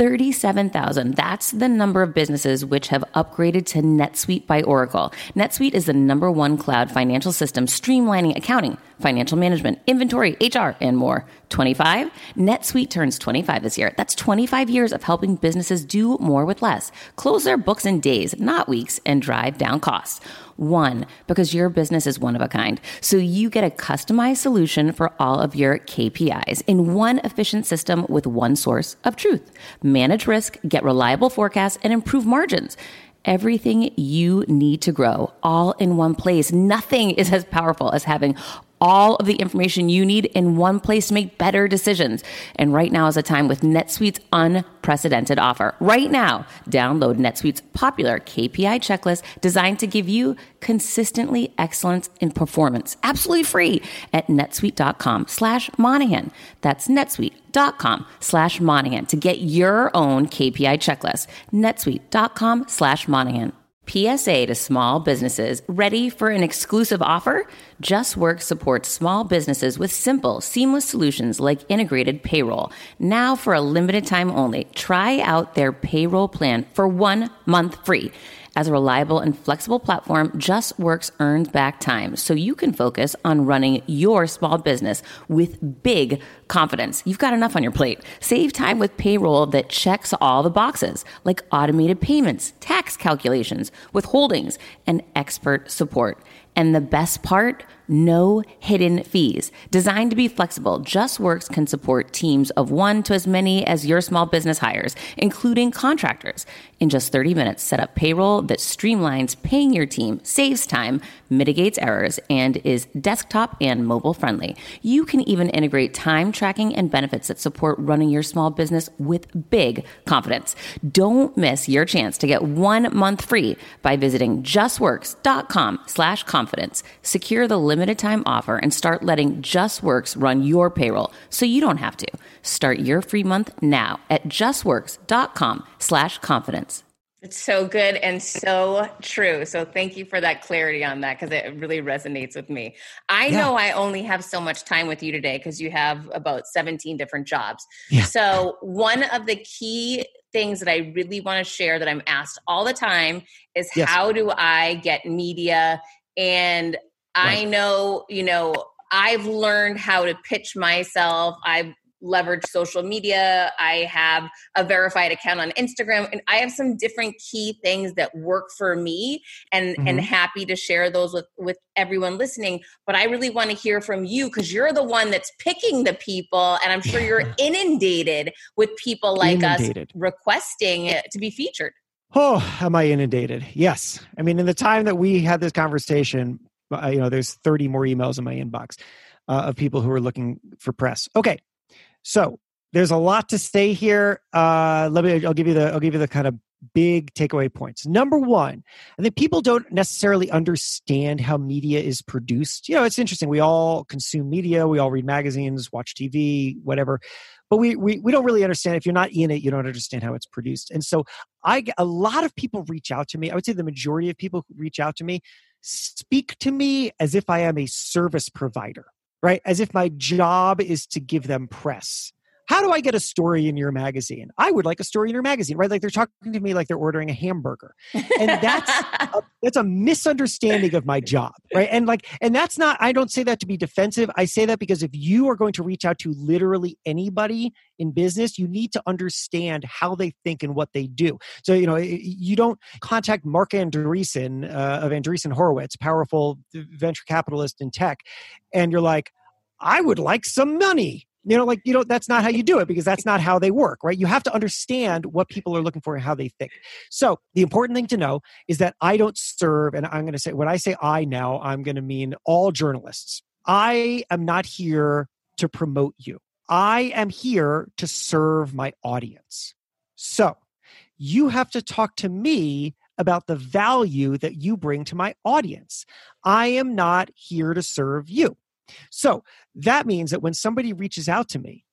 37,000. That's the number of businesses which have upgraded to NetSuite by Oracle. NetSuite is the number one cloud financial system streamlining accounting, financial management, inventory, HR, and more. 25. NetSuite turns 25 this year. That's 25 years of helping businesses do more with less, close their books in days, not weeks, and drive down costs. One, because your business is one of a kind. So you get a customized solution for all of your KPIs in one efficient system with one source of truth. Manage risk, get reliable forecasts, and improve margins everything you need to grow all in one place. Nothing is as powerful as having all of the information you need in one place to make better decisions. And right now is a time with NetSuite's unprecedented offer. Right now, download NetSuite's popular KPI checklist designed to give you consistently excellence in performance, absolutely free at netsuite.com slash Monahan. That's netsuite.com slash Monahan to get your own KPI checklist. netsuite.com slash Monahan. PSA to small businesses ready for an exclusive offer? JustWorks supports small businesses with simple, seamless solutions like integrated payroll. Now, for a limited time only, try out their payroll plan for one month free. As a reliable and flexible platform, JustWorks earns back time so you can focus on running your small business with big confidence. You've got enough on your plate. Save time with payroll that checks all the boxes, like automated payments, tax calculations, withholdings, and expert support. And the best part, no hidden fees. Designed to be flexible, JustWorks can support teams of one to as many as your small business hires, including contractors. In just 30 minutes, set up payroll that streamlines paying your team, saves time, mitigates errors, and is desktop and mobile friendly. You can even integrate time tracking and benefits that support running your small business with big confidence. Don't miss your chance to get one month free by visiting justworks.com slash confidence. Secure the limited time offer and start letting JustWorks run your payroll so you don't have to. Start your free month now at justworks.com slash confidence. It's so good and so true. So thank you for that clarity on that because it really resonates with me. I yeah. know I only have so much time with you today because you have about 17 different jobs. Yeah. So one of the key things that I really want to share that I'm asked all the time is yes. how do I get media? And right. I know, you know, I've learned how to pitch myself. I've leverage social media. I have a verified account on Instagram and I have some different key things that work for me and mm-hmm. and happy to share those with with everyone listening, but I really want to hear from you cuz you're the one that's picking the people and I'm sure you're inundated with people like inundated. us requesting to be featured. Oh, am I inundated? Yes. I mean, in the time that we had this conversation, uh, you know, there's 30 more emails in my inbox uh, of people who are looking for press. Okay, so there's a lot to say here. Uh, let me. I'll give you the. I'll give you the kind of big takeaway points. Number one, I think people don't necessarily understand how media is produced. You know, it's interesting. We all consume media. We all read magazines, watch TV, whatever. But we, we, we don't really understand. If you're not in it, you don't understand how it's produced. And so I a lot of people reach out to me. I would say the majority of people who reach out to me speak to me as if I am a service provider right? As if my job is to give them press. How do I get a story in your magazine? I would like a story in your magazine, right? Like they're talking to me like they're ordering a hamburger. And that's a, that's a misunderstanding of my job, right? And like and that's not I don't say that to be defensive. I say that because if you are going to reach out to literally anybody in business, you need to understand how they think and what they do. So, you know, you don't contact Marc Andreessen uh, of Andreessen Horowitz, powerful venture capitalist in tech, and you're like, I would like some money you know like you know that's not how you do it because that's not how they work right? You have to understand what people are looking for and how they think. So the important thing to know is that i don't serve and i'm going to say when i say i now i'm going to mean all journalists. I am not here to promote you. I am here to serve my audience. So you have to talk to me about the value that you bring to my audience. I am not here to serve you so that means that when somebody reaches out to me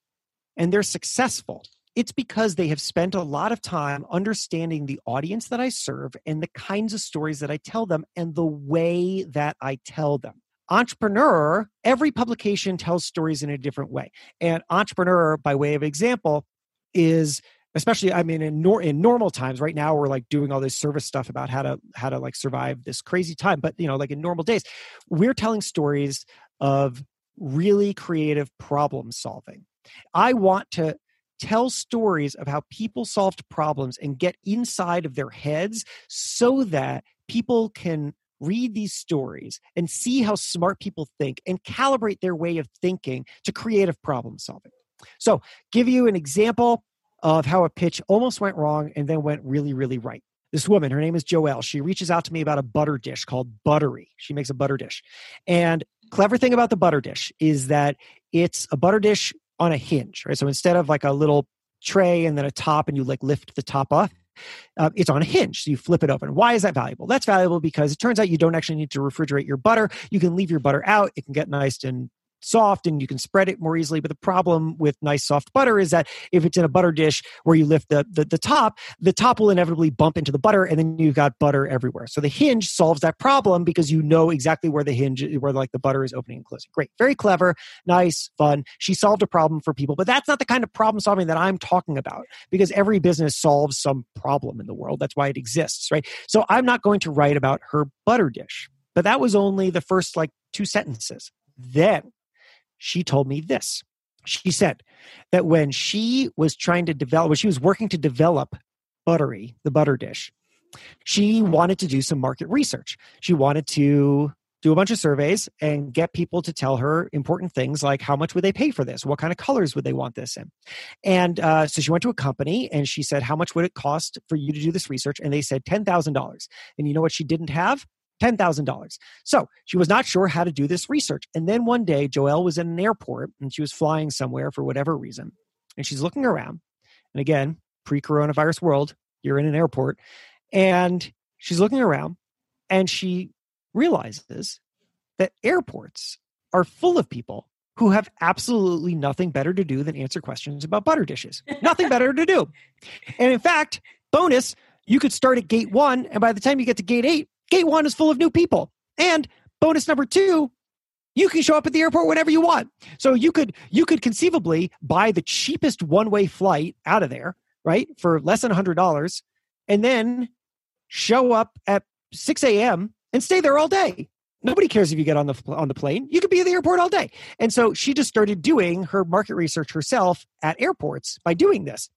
and they're successful, it's because they have spent a lot of time understanding the audience that I serve and the kinds of stories that I tell them and the way that I tell them. Entrepreneur, every publication tells stories in a different way. And Entrepreneur, by way of example, is especially i mean in, nor- in normal times right now we're like doing all this service stuff about how to how to like survive this crazy time but you know like in normal days we're telling stories of really creative problem solving. I want to tell stories of how people solved problems and get inside of their heads so that people can read these stories and see how smart people think and calibrate their way of thinking to creative problem solving. So, give you an example of how a pitch almost went wrong and then went really, really right. This woman, her name is Joelle, she reaches out to me about a butter dish called Butterie. She makes a butter dish. And clever thing about the butter dish is that it's a butter dish on a hinge, right? So instead of like a little tray and then a top and you like lift the top off, uh, it's on a hinge. So you flip it open. Why is that valuable? That's valuable because it turns out you don't actually need to refrigerate your butter. You can leave your butter out. It can get nice and soft and you can spread it more easily. But the problem with nice soft butter is that if it's in a butter dish where you lift the, the, the, top, the top will inevitably bump into the butter and then you've got butter everywhere. So the hinge solves that problem because you know exactly where the hinge, where like the butter is opening and closing. Great. Very clever, nice, fun. She solved a problem for people, but that's not the kind of problem solving that I'm talking about because every business solves some problem in the world. That's why it exists, right? So I'm not going to write about her butter dish. But that was only the first like two sentences. Then she told me this. She said that when she was trying to develop, when she was working to develop Butterie, the butter dish, she wanted to do some market research. She wanted to do a bunch of surveys and get people to tell her important things like how much would they pay for this? What kind of colors would they want this in? And uh, so she went to a company and she said how much would it cost for you to do this research? And they said $10000 and you know what she didn't have $10,000. So she was not sure how to do this research. And then one day, Joelle was in an airport and she was flying somewhere for whatever reason. And she's looking around. And again, pre coronavirus world, you're in an airport. And she's looking around and she realizes that airports are full of people who have absolutely nothing better to do than answer questions about butter dishes. nothing better to do. And in fact, bonus, you could start at gate one, and by the time you get to gate eight, gate one is full of new people. And bonus number two, you can show up at the airport whenever you want. So you could you could conceivably buy the cheapest one-way flight out of there, right? For less than hundred dollars, and then show up at 6 a.m. and stay there all day. Nobody cares if you get on the on the plane. You could be at the airport all day. And so she just started doing her market research herself at airports by doing this.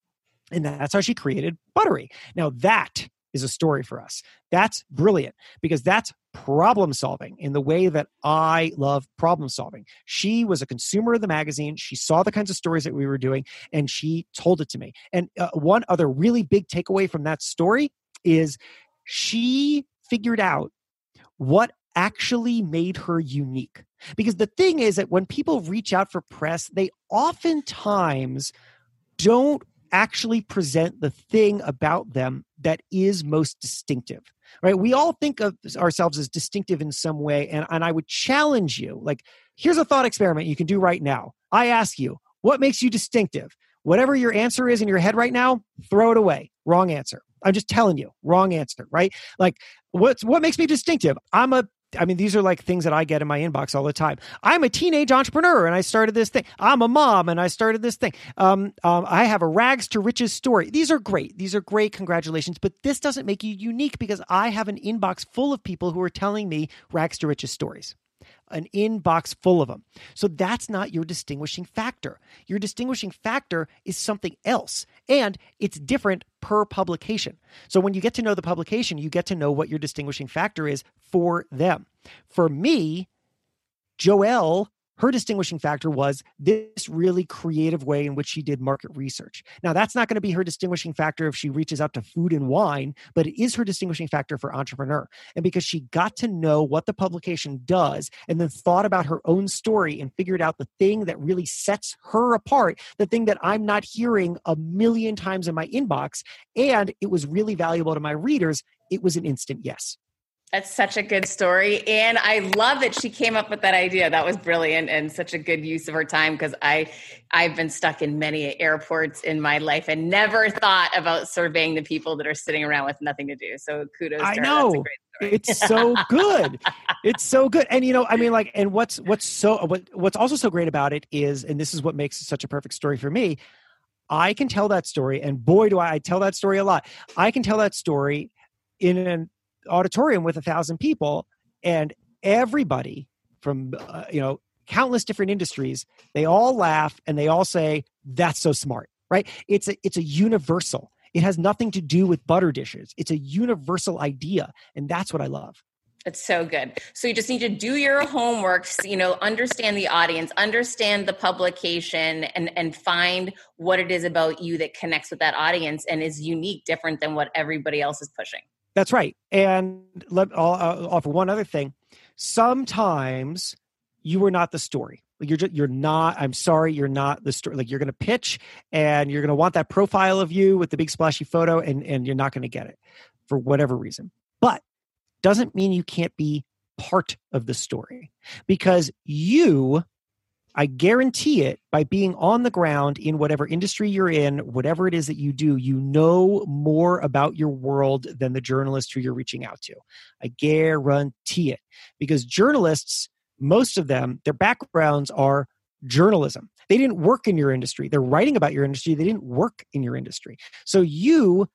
And that's how she created Butterie. Now that is a story for us. That's brilliant because that's problem solving in the way that I love problem solving. She was a consumer of the magazine. She saw the kinds of stories that we were doing and she told it to me. And uh, one other really big takeaway from that story is she figured out what actually made her unique. Because the thing is that when people reach out for press, they oftentimes don't actually present the thing about them that is most distinctive right? We all think of ourselves as distinctive in some way and, and i would challenge you like here's a thought experiment you can do right now. I ask you what makes you distinctive? Whatever your answer is in your head right now throw it away. Wrong answer. I'm just telling you, wrong answer, right? Like, what's what makes me distinctive? I'm a I mean, these are like things that I get in my inbox all the time. I'm a teenage entrepreneur and I started this thing. I'm a mom and I started this thing. Um, um, I have a rags to riches story. These are great. These are great. Congratulations. But this doesn't make you unique because I have an inbox full of people who are telling me rags to riches stories an inbox full of them. So that's not your distinguishing factor. Your distinguishing factor is something else, and it's different per publication. So when you get to know the publication, you get to know what your distinguishing factor is for them. For me, Joelle her distinguishing factor was this really creative way in which she did market research. Now, that's not going to be her distinguishing factor if she reaches out to food and wine, but it is her distinguishing factor for entrepreneur. And because she got to know what the publication does and then thought about her own story and figured out the thing that really sets her apart, the thing that I'm not hearing a million times in my inbox, and it was really valuable to my readers, it was an instant yes. That's such a good story. And I love that she came up with that idea. That was brilliant and such a good use of her time because I I've been stuck in many airports in my life and never thought about surveying the people that are sitting around with nothing to do. So kudos I know. It's so good. it's so good. And you know, I mean like and what's what's so what, what's also so great about it is and this is what makes it such a perfect story for me. I can tell that story and boy do I, I tell that story a lot. I can tell that story in an auditorium with a thousand people and everybody from uh, you know countless different industries they all laugh and they all say that's so smart right it's a it's a universal it has nothing to do with butter dishes it's a universal idea and that's what i love it's so good. So you just need to do your homework, you know, understand the audience, understand the publication and and find what it is about you that connects with that audience and is unique, different than what everybody else is pushing. That's right. And let, I'll, I'll offer one other thing. Sometimes you are not the story. You're just, you're not. I'm sorry, you're not the story. Like you're going to pitch, and you're going to want that profile of you with the big splashy photo, and and you're not going to get it for whatever reason. But doesn't mean you can't be part of the story because you I guarantee it by being on the ground in whatever industry you're in, whatever it is that you do, you know more about your world than the journalist who you're reaching out to. I guarantee it. Because journalists, most of them, their backgrounds are journalism. They didn't work in your industry. They're writing about your industry. They didn't work in your industry. So you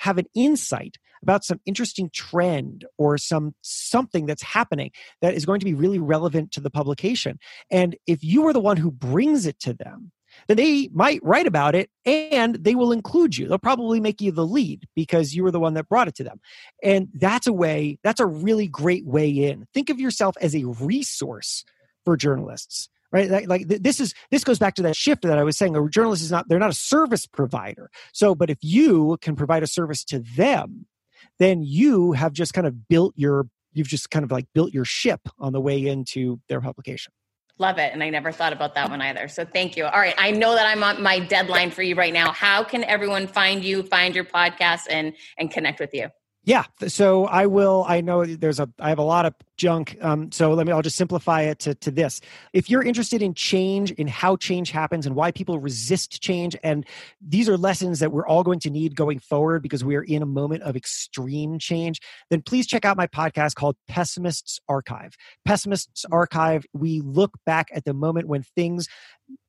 have an insight about some interesting trend or some something that's happening that is going to be really relevant to the publication. And if you are the one who brings it to them, then they might write about it and they will include you. They'll probably make you the lead because you were the one that brought it to them. And that's a way, that's a really great way in. Think of yourself as a resource for journalists right like, like, this is this goes back to that shift that i was saying a journalist is not they're not a service provider so but if you can provide a service to them then you have just kind of built your you've just kind of like built your ship on the way into their publication Love it. And I never thought about that one either. So thank you. All right. I know that I'm on my deadline for you right now. How can everyone find you, find your podcast and and connect with you? Yeah. So I will, I know there's a, I have a lot of junk. Um, so let me, I'll just simplify it to, to this. If you're interested in change, in how change happens and why people resist change, and these are lessons that we're all going to need going forward because we are in a moment of extreme change, then please check out my podcast called Pessimists Archive. Pessimists Archive, we look back at the moment when things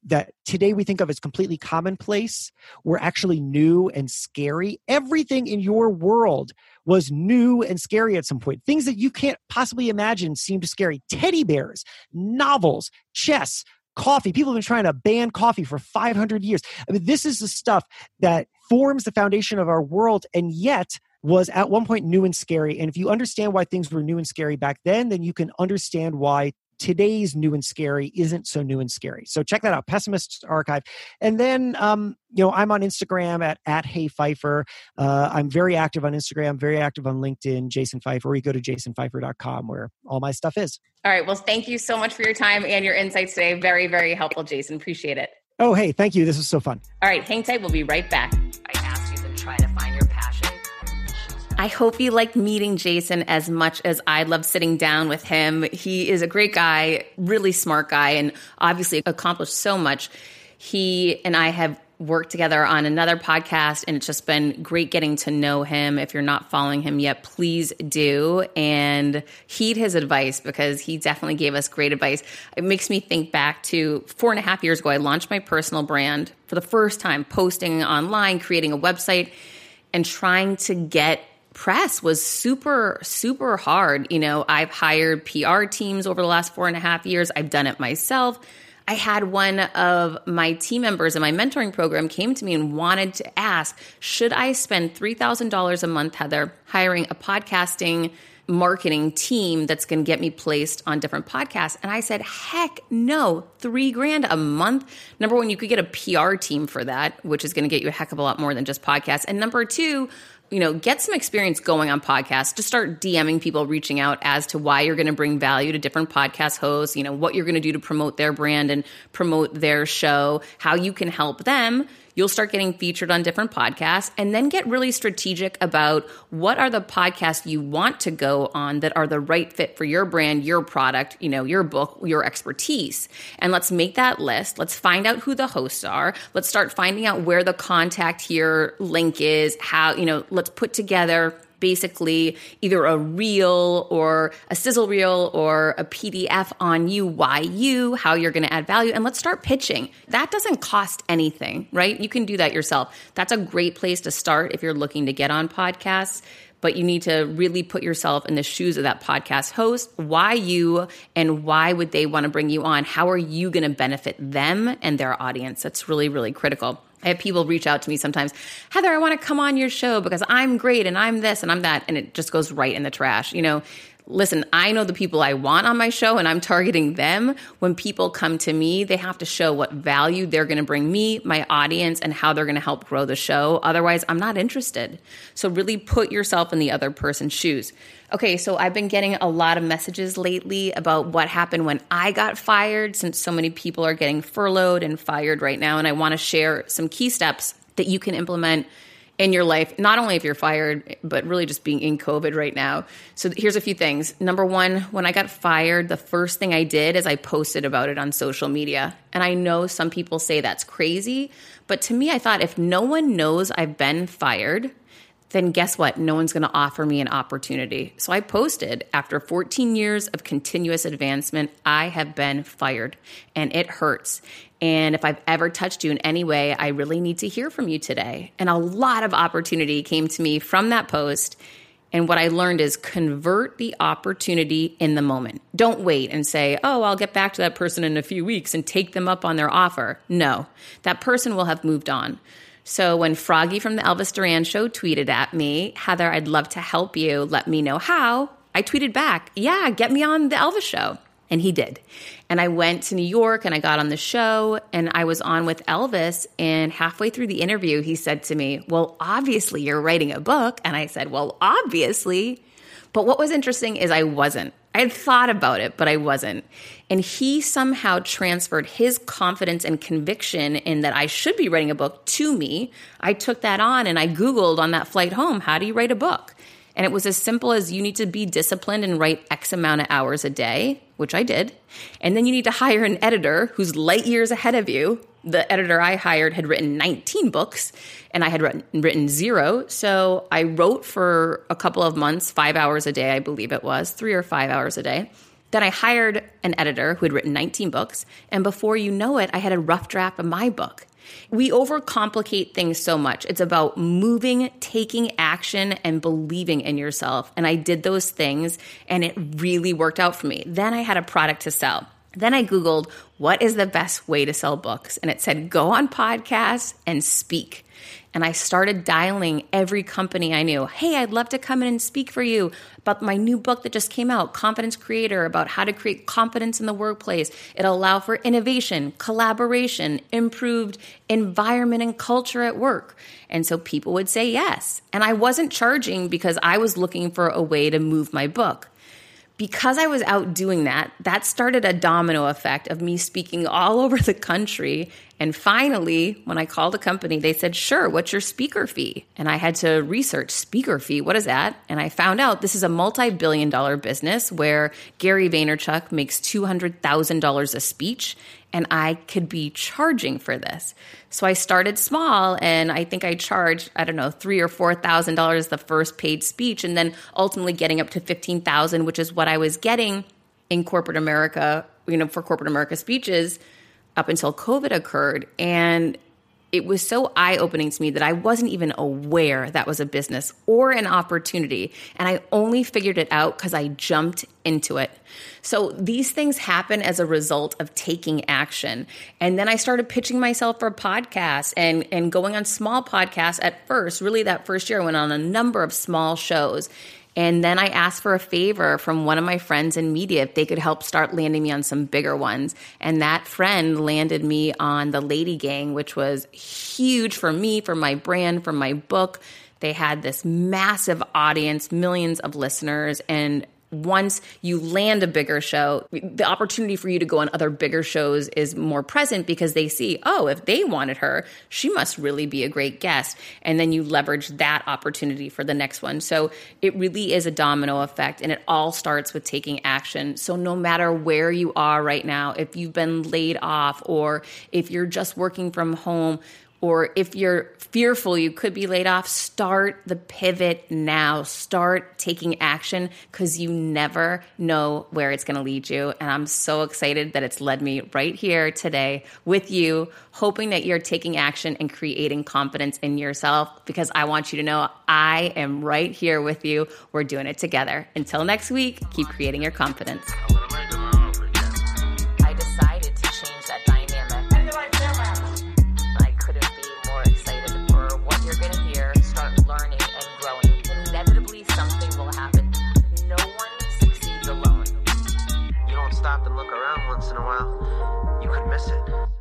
that today we think of as completely commonplace were actually new and scary. Everything in your world was new and scary at some point. Things that you can't possibly imagine seemed scary. Teddy bears, novels, chess, coffee. People have been trying to ban coffee for 500 years. I mean, this is the stuff that forms the foundation of our world, and yet was at one point new and scary. And if you understand why things were new and scary back then, then you can understand why today's new and scary isn't so new and scary. So check that out, Pessimists Archive. And then, um, you know, I'm on Instagram at, at Hey Feifer. Uh, I'm very active on Instagram, very active on LinkedIn, Jason Feifer, or you go to jasonfeifer.com where all my stuff is. All right. Well, thank you so much for your time and your insights today. Very, very helpful, Jason. Appreciate it. Oh, hey, thank you. This was so fun. All right. Hang tight. We'll be right back. I I hope you liked meeting Jason as much as I love sitting down with him. He is a great guy, really smart guy, and obviously accomplished so much. He and I have worked together on another podcast, and it's just been great getting to know him. If you're not following him yet, please do and heed his advice because he definitely gave us great advice. It makes me think back to four and a half years ago, I launched my personal brand for the first time, posting online, creating a website, and trying to get press was super, super hard. You know, I've hired PR teams over the last four and a half years, I've done it myself. I had one of my team members in my mentoring program came to me and wanted to ask, should I spend $3,000 a month, Heather, hiring a podcasting marketing team that's going to get me placed on different podcasts? And I said, heck no, three grand a month. Number one, you could get a PR team for that, which is going to get you a heck of a lot more than just podcasts. And number two, you know, get some experience going on podcasts. Just start DMing people, reaching out as to why you're going to bring value to different podcast hosts, you know, what you're going to do to promote their brand and promote their show, how you can help them You'll start getting featured on different podcasts and then get really strategic about what are the podcasts you want to go on that are the right fit for your brand, your product, you know, your book, your expertise. And let's make that list. Let's find out who the hosts are. Let's start finding out where the contact here link is, how, you know, let's put together basically either a reel or a sizzle reel or a PDF on you, why you, how you're going to add value, and let's start pitching. That doesn't cost anything, right? You can do that yourself. That's a great place to start if you're looking to get on podcasts but you need to really put yourself in the shoes of that podcast host. Why you and why would they want to bring you on? How are you going to benefit them and their audience? That's really, really critical. I have people reach out to me sometimes, Heather, I want to come on your show because I'm great and I'm this and I'm that. And it just goes right in the trash. You know, listen, I know the people I want on my show and I'm targeting them. When people come to me, they have to show what value they're going to bring me, my audience, and how they're going to help grow the show. Otherwise, I'm not interested. So really put yourself in the other person's shoes. Okay, so I've been getting a lot of messages lately about what happened when I got fired, since so many people are getting furloughed and fired right now. And I want to share some key steps that you can implement in your life, not only if you're fired, but really just being in COVID right now. So here's a few things. Number one, when I got fired, the first thing I did is I posted about it on social media. And I know some people say that's crazy, but to me, I thought if no one knows I've been fired, then guess what? No one's going to offer me an opportunity. So I posted after 14 years of continuous advancement, I have been fired and it hurts. And if I've ever touched you in any way, I really need to hear from you today. And a lot of opportunity came to me from that post. And what I learned is convert the opportunity in the moment. Don't wait and say, oh, I'll get back to that person in a few weeks and take them up on their offer. No, that person will have moved on. So when Froggy from the Elvis Duran show tweeted at me, Heather, I'd love to help you. Let me know how. I tweeted back, yeah, get me on the Elvis show. And he did. And I went to New York and I got on the show and I was on with Elvis. And halfway through the interview, he said to me, Well, obviously you're writing a book. And I said, Well, obviously. But what was interesting is I wasn't. I had thought about it, but I wasn't. And he somehow transferred his confidence and conviction in that I should be writing a book to me. I took that on and I Googled on that flight home, how do you write a book? And it was as simple as you need to be disciplined and write X amount of hours a day, which I did. And then you need to hire an editor who's light years ahead of you. The editor I hired had written 19 books and I had written, written zero. So I wrote for a couple of months, five hours a day, I believe it was, three or five hours a day. Then I hired an editor who had written 19 books. And before you know it, I had a rough draft of my book. We overcomplicate things so much. It's about moving, taking action, and believing in yourself. And I did those things, and it really worked out for me. Then I had a product to sell. Then I Googled, what is the best way to sell books? And it said, go on podcasts and speak. And I started dialing every company I knew. Hey, I'd love to come in and speak for you about my new book that just came out, Confidence Creator, about how to create confidence in the workplace. It'll allow for innovation, collaboration, improved environment and culture at work. And so people would say yes. And I wasn't charging because I was looking for a way to move my book because I was out doing that, that started a domino effect of me speaking all over the country. And finally, when I called a company, they said, Sure, what's your speaker fee? And I had to research speaker fee. What is that? And I found out this is a multi billion dollar business where Gary Vaynerchuk makes $200,000 a speech and I could be charging for this. So I started small and I think I charged, I don't know, three or four thousand dollars the first paid speech and then ultimately getting up to fifteen thousand, which is what I was getting in corporate America, you know, for corporate America speeches up until COVID occurred. And it was so eye opening to me that I wasn't even aware that was a business or an opportunity. And I only figured it out because I jumped into it. So these things happen as a result of taking action. And then I started pitching myself for podcasts and, and going on small podcasts at first. Really, that first year, I went on a number of small shows. And then I asked for a favor from one of my friends in media if they could help start landing me on some bigger ones. And that friend landed me on the Lady Gang, which was huge for me, for my brand, for my book. They had this massive audience, millions of listeners, and once you land a bigger show, the opportunity for you to go on other bigger shows is more present because they see, oh, if they wanted her, she must really be a great guest. And then you leverage that opportunity for the next one. So it really is a domino effect and it all starts with taking action. So no matter where you are right now, if you've been laid off or if you're just working from home, or if you're fearful you could be laid off, start the pivot now. Start taking action because you never know where it's going to lead you. And I'm so excited that it's led me right here today with you, hoping that you're taking action and creating confidence in yourself because I want you to know I am right here with you. We're doing it together. Until next week, keep creating your confidence.